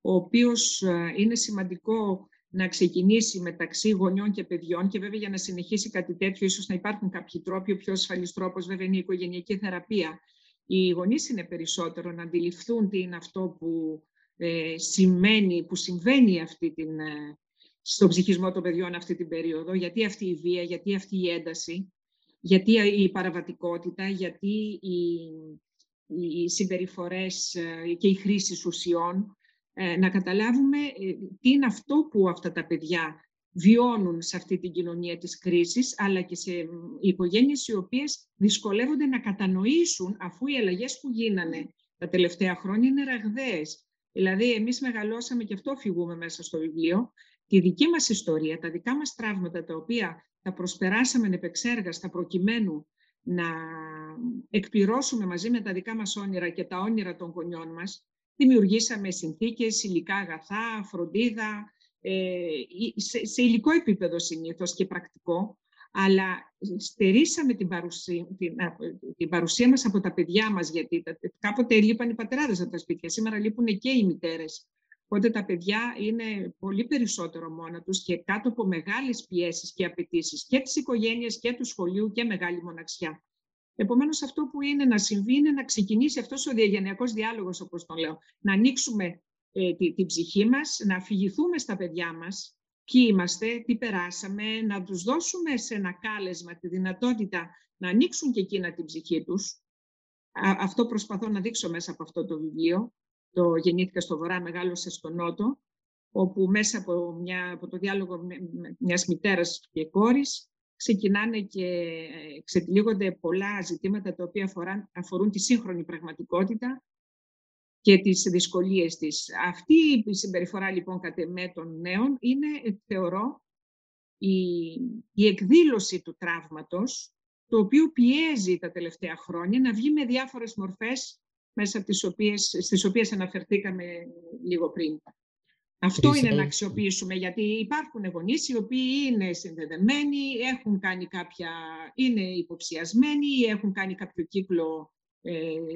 ο οποίος ε, είναι σημαντικό να ξεκινήσει μεταξύ γονιών και παιδιών και βέβαια για να συνεχίσει κάτι τέτοιο ίσως να υπάρχουν κάποιοι τρόποι, ο πιο ασφαλής τρόπος βέβαια είναι η οικογενειακή θεραπεία. Οι γονείς είναι περισσότερο να αντιληφθούν τι είναι αυτό που, ε, σημαίνει, που συμβαίνει αυτή την, ε, στον ψυχισμό των παιδιών αυτή την περίοδο, γιατί αυτή η βία, γιατί αυτή η ένταση, γιατί η παραβατικότητα, γιατί οι, οι συμπεριφορές ε, και η χρήση ουσιών, ε, να καταλάβουμε ε, τι είναι αυτό που αυτά τα παιδιά βιώνουν σε αυτή την κοινωνία της κρίσης, αλλά και σε οικογένειες οι οποίες δυσκολεύονται να κατανοήσουν, αφού οι αλλαγές που γίνανε τα τελευταία χρόνια είναι ραγδαίες. Δηλαδή, εμείς μεγαλώσαμε και αυτό φυγούμε μέσα στο βιβλίο, τη δική μας ιστορία, τα δικά μας τραύματα, τα οποία τα προσπεράσαμε επεξέργαστα προκειμένου να εκπληρώσουμε μαζί με τα δικά μας όνειρα και τα όνειρα των γονιών μας, δημιουργήσαμε συνθήκες, υλικά αγαθά, φροντίδα, ε, σε, σε υλικό επίπεδο συνήθως και πρακτικό, αλλά στερήσαμε την παρουσία, την, την παρουσία μας από τα παιδιά μας, γιατί κάποτε λείπαν οι πατεράδες από τα σπίτια, σήμερα λείπουν και οι μητέρες. Οπότε τα παιδιά είναι πολύ περισσότερο μόνα τους και κάτω από μεγάλες πιέσεις και απαιτήσεις και της οικογένειας και του σχολείου και μεγάλη μοναξιά. Επομένως, αυτό που είναι να συμβεί είναι να ξεκινήσει αυτός ο διαγενειακός διάλογος, όπως τον λέω. Να ανοίξουμε ε, την τη ψυχή μας, να αφηγηθούμε στα παιδιά μας ποιοι είμαστε, τι περάσαμε, να τους δώσουμε σε ένα κάλεσμα τη δυνατότητα να ανοίξουν και εκείνα την ψυχή τους. Αυτό προσπαθώ να δείξω μέσα από αυτό το βιβλίο. Το γεννήθηκα στο Βορρά, μεγάλωσε στο Νότο, όπου μέσα από, μια, από το διάλογο μιας μητέρας και κόρης ξεκινάνε και ε, ξετυλίγονται πολλά ζητήματα τα οποία αφοράν, αφορούν τη σύγχρονη πραγματικότητα και τις δυσκολίες της. Αυτή η συμπεριφορά λοιπόν κατ' εμέ των νέων είναι, ε, θεωρώ, η, η εκδήλωση του τραύματος, το οποίο πιέζει τα τελευταία χρόνια να βγει με διάφορες μορφές μέσα από τις οποίες, στις οποίες αναφερθήκαμε λίγο πριν. Αυτό είναι να αξιοποιήσουμε, γιατί υπάρχουν γονείς οι οποίοι είναι συνδεδεμένοι, έχουν κάνει κάποια, είναι υποψιασμένοι ή έχουν κάνει κάποιο κύκλο ε,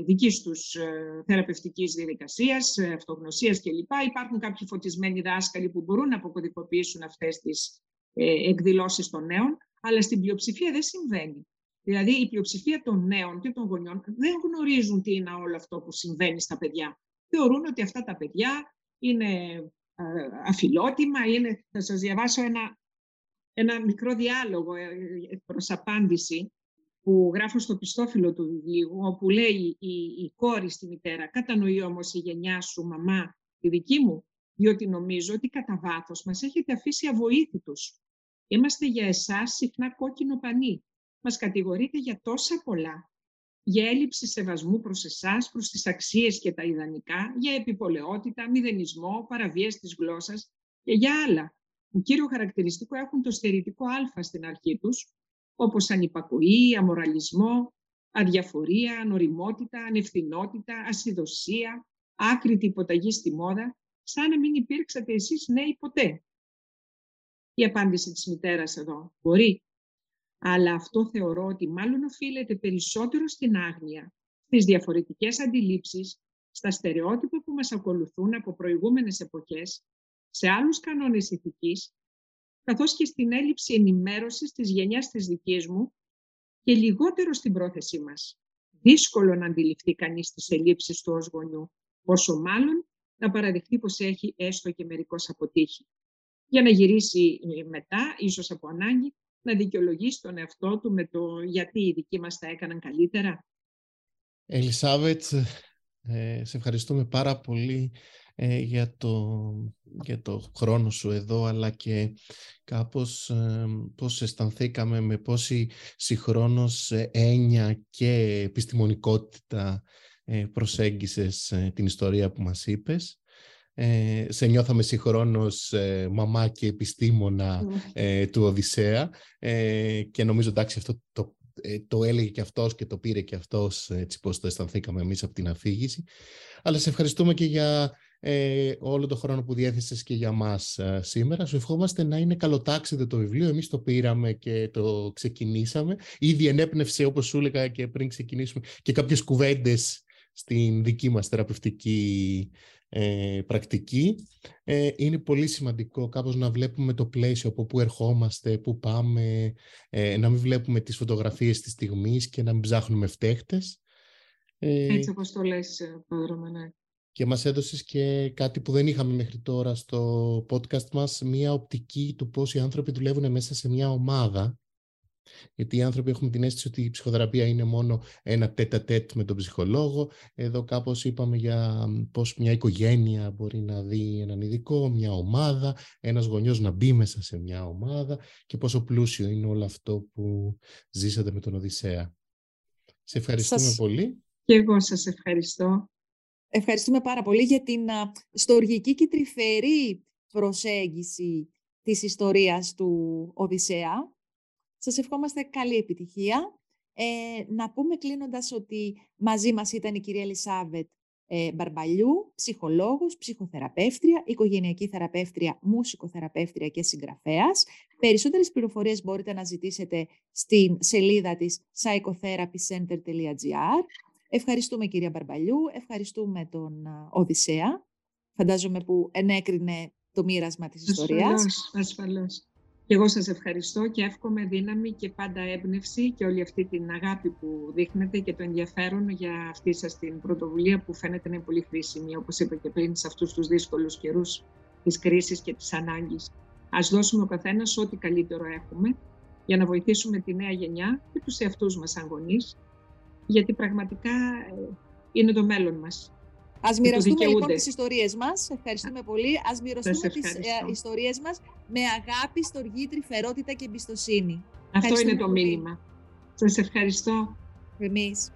δικής τους ε, θεραπευτικής διαδικασίας, ε, αυτογνωσίας κλπ. Υπάρχουν κάποιοι φωτισμένοι δάσκαλοι που μπορούν να αποκωδικοποιήσουν αυτές τις ε, εκδηλώσεις των νέων, αλλά στην πλειοψηφία δεν συμβαίνει. Δηλαδή η πλειοψηφία των νέων και των γονιών δεν γνωρίζουν τι είναι όλο αυτό που συμβαίνει στα παιδιά. Θεωρούν ότι αυτά τα παιδιά είναι αφιλότιμα. Είναι, θα σας διαβάσω ένα, ένα μικρό διάλογο ε, ε, προς απάντηση που γράφω στο πιστόφυλλο του βιβλίου, όπου λέει η, η κόρη στη μητέρα «Κατανοεί όμως η γενιά σου, μαμά, τη δική μου, διότι νομίζω ότι κατά βάθος μας έχετε αφήσει αβοήθητους. Είμαστε για εσάς συχνά κόκκινο πανί. Μας κατηγορείτε για τόσα πολλά για έλλειψη σεβασμού προς εσάς, προς τις αξίες και τα ιδανικά, για επιπολαιότητα, μηδενισμό, παραβίαση της γλώσσας και για άλλα. Το κύριο χαρακτηριστικό έχουν το στερητικό α στην αρχή τους, όπως ανυπακοή, αμοραλισμό, αδιαφορία, ανοριμότητα, ανευθυνότητα, ασυδοσία, άκρητη υποταγή στη μόδα, σαν να μην υπήρξατε εσείς νέοι ποτέ. Η απάντηση της μητέρας εδώ μπορεί αλλά αυτό θεωρώ ότι μάλλον οφείλεται περισσότερο στην άγνοια, στις διαφορετικές αντιλήψεις, στα στερεότυπα που μας ακολουθούν από προηγούμενες εποχές, σε άλλους κανόνες ηθικής, καθώς και στην έλλειψη ενημέρωσης της γενιάς της δικής μου και λιγότερο στην πρόθεσή μας. Δύσκολο να αντιληφθεί κανείς τις ελλείψεις του ως γονιού, πόσο μάλλον να παραδειχτεί πως έχει έστω και μερικώς αποτύχει. Για να γυρίσει μετά, ίσως από ανάγκη, να δικαιολογήσει τον εαυτό του με το γιατί οι δικοί μας τα έκαναν καλύτερα. Ελισάβετ, ε, σε ευχαριστούμε πάρα πολύ ε, για, το, για το χρόνο σου εδώ, αλλά και κάπως ε, πώς αισθανθήκαμε με πόση συγχρόνως έννοια και επιστημονικότητα ε, προσέγγισες την ιστορία που μας είπες. Ε, σε νιώθαμε συγχρόνως ε, μαμά και επιστήμονα ναι. του Οδυσσέα και νομίζω εντάξει αυτό το, το έλεγε και αυτός και το πήρε και αυτός έτσι πως το αισθανθήκαμε εμείς από την αφήγηση αλλά σε ευχαριστούμε και για ε, όλο το χρόνο που διέθεσες και για μας ε, σήμερα. Σου ευχόμαστε να είναι καλοτάξιδο το βιβλίο. Εμείς το πήραμε και το ξεκινήσαμε. Ήδη ενέπνευσε, όπως σου έλεγα και πριν ξεκινήσουμε, και κάποιες κουβέντες στην δική μας θεραπευτική ε, πρακτική. Ε, είναι πολύ σημαντικό κάπως να βλέπουμε το πλαίσιο από πού ερχόμαστε, πού πάμε, ε, να μην βλέπουμε τις φωτογραφίες της στιγμής και να μην ψάχνουμε φταίχτες. Έτσι όπως το λες, Πάδρο και μας έδωσες και κάτι που δεν είχαμε μέχρι τώρα στο podcast μας, μια οπτική του πώς οι άνθρωποι δουλεύουν μέσα σε μια ομάδα. Γιατί οι άνθρωποι έχουμε την αίσθηση ότι η ψυχοθεραπεία είναι μόνο ένα τέτα-τέτ με τον ψυχολόγο. Εδώ κάπως είπαμε για πώς μια οικογένεια μπορεί να δει έναν ειδικό, μια ομάδα, ένας γονιός να μπει μέσα σε μια ομάδα και πόσο πλούσιο είναι όλο αυτό που ζήσατε με τον Οδυσσέα. Σε ευχαριστούμε πολύ. Και εγώ σας ευχαριστώ. Ευχαριστούμε πάρα πολύ για την στοργική και τρυφερή προσέγγιση της ιστορίας του Οδυσσέα. Σας ευχόμαστε καλή επιτυχία. Ε, να πούμε κλείνοντας ότι μαζί μας ήταν η κυρία Ελισάβετ ε, Μπαρμπαλιού, ψυχολόγος, ψυχοθεραπεύτρια, οικογενειακή θεραπεύτρια, μουσικοθεραπεύτρια και συγγραφέας. Περισσότερες πληροφορίες μπορείτε να ζητήσετε στην σελίδα της psychotherapycenter.gr Ευχαριστούμε κυρία Μπαρμπαλιού, ευχαριστούμε τον Οδυσσέα, φαντάζομαι που ενέκρινε το μοίρασμα της ιστορίας. Ασφαλώς, ασφαλώς. Και εγώ σας ευχαριστώ και εύχομαι δύναμη και πάντα έμπνευση και όλη αυτή την αγάπη που δείχνετε και το ενδιαφέρον για αυτή σας την πρωτοβουλία που φαίνεται να είναι πολύ χρήσιμη, όπως είπα και πριν, σε αυτούς τους δύσκολους καιρούς της κρίσης και της ανάγκης. Ας δώσουμε ο καθένας ό,τι καλύτερο έχουμε για να βοηθήσουμε τη νέα γενιά και τους εαυτούς μας σαν γιατί πραγματικά ε, είναι το μέλλον μας. Ας μοιραστούμε λοιπόν τις ιστορίες μας. Ευχαριστούμε πολύ. Ας μοιραστούμε τις ε, ιστορίες μας με αγάπη, στοργή, τρυφερότητα και εμπιστοσύνη. Αυτό είναι το μήνυμα. Σας ευχαριστώ. Εμείς.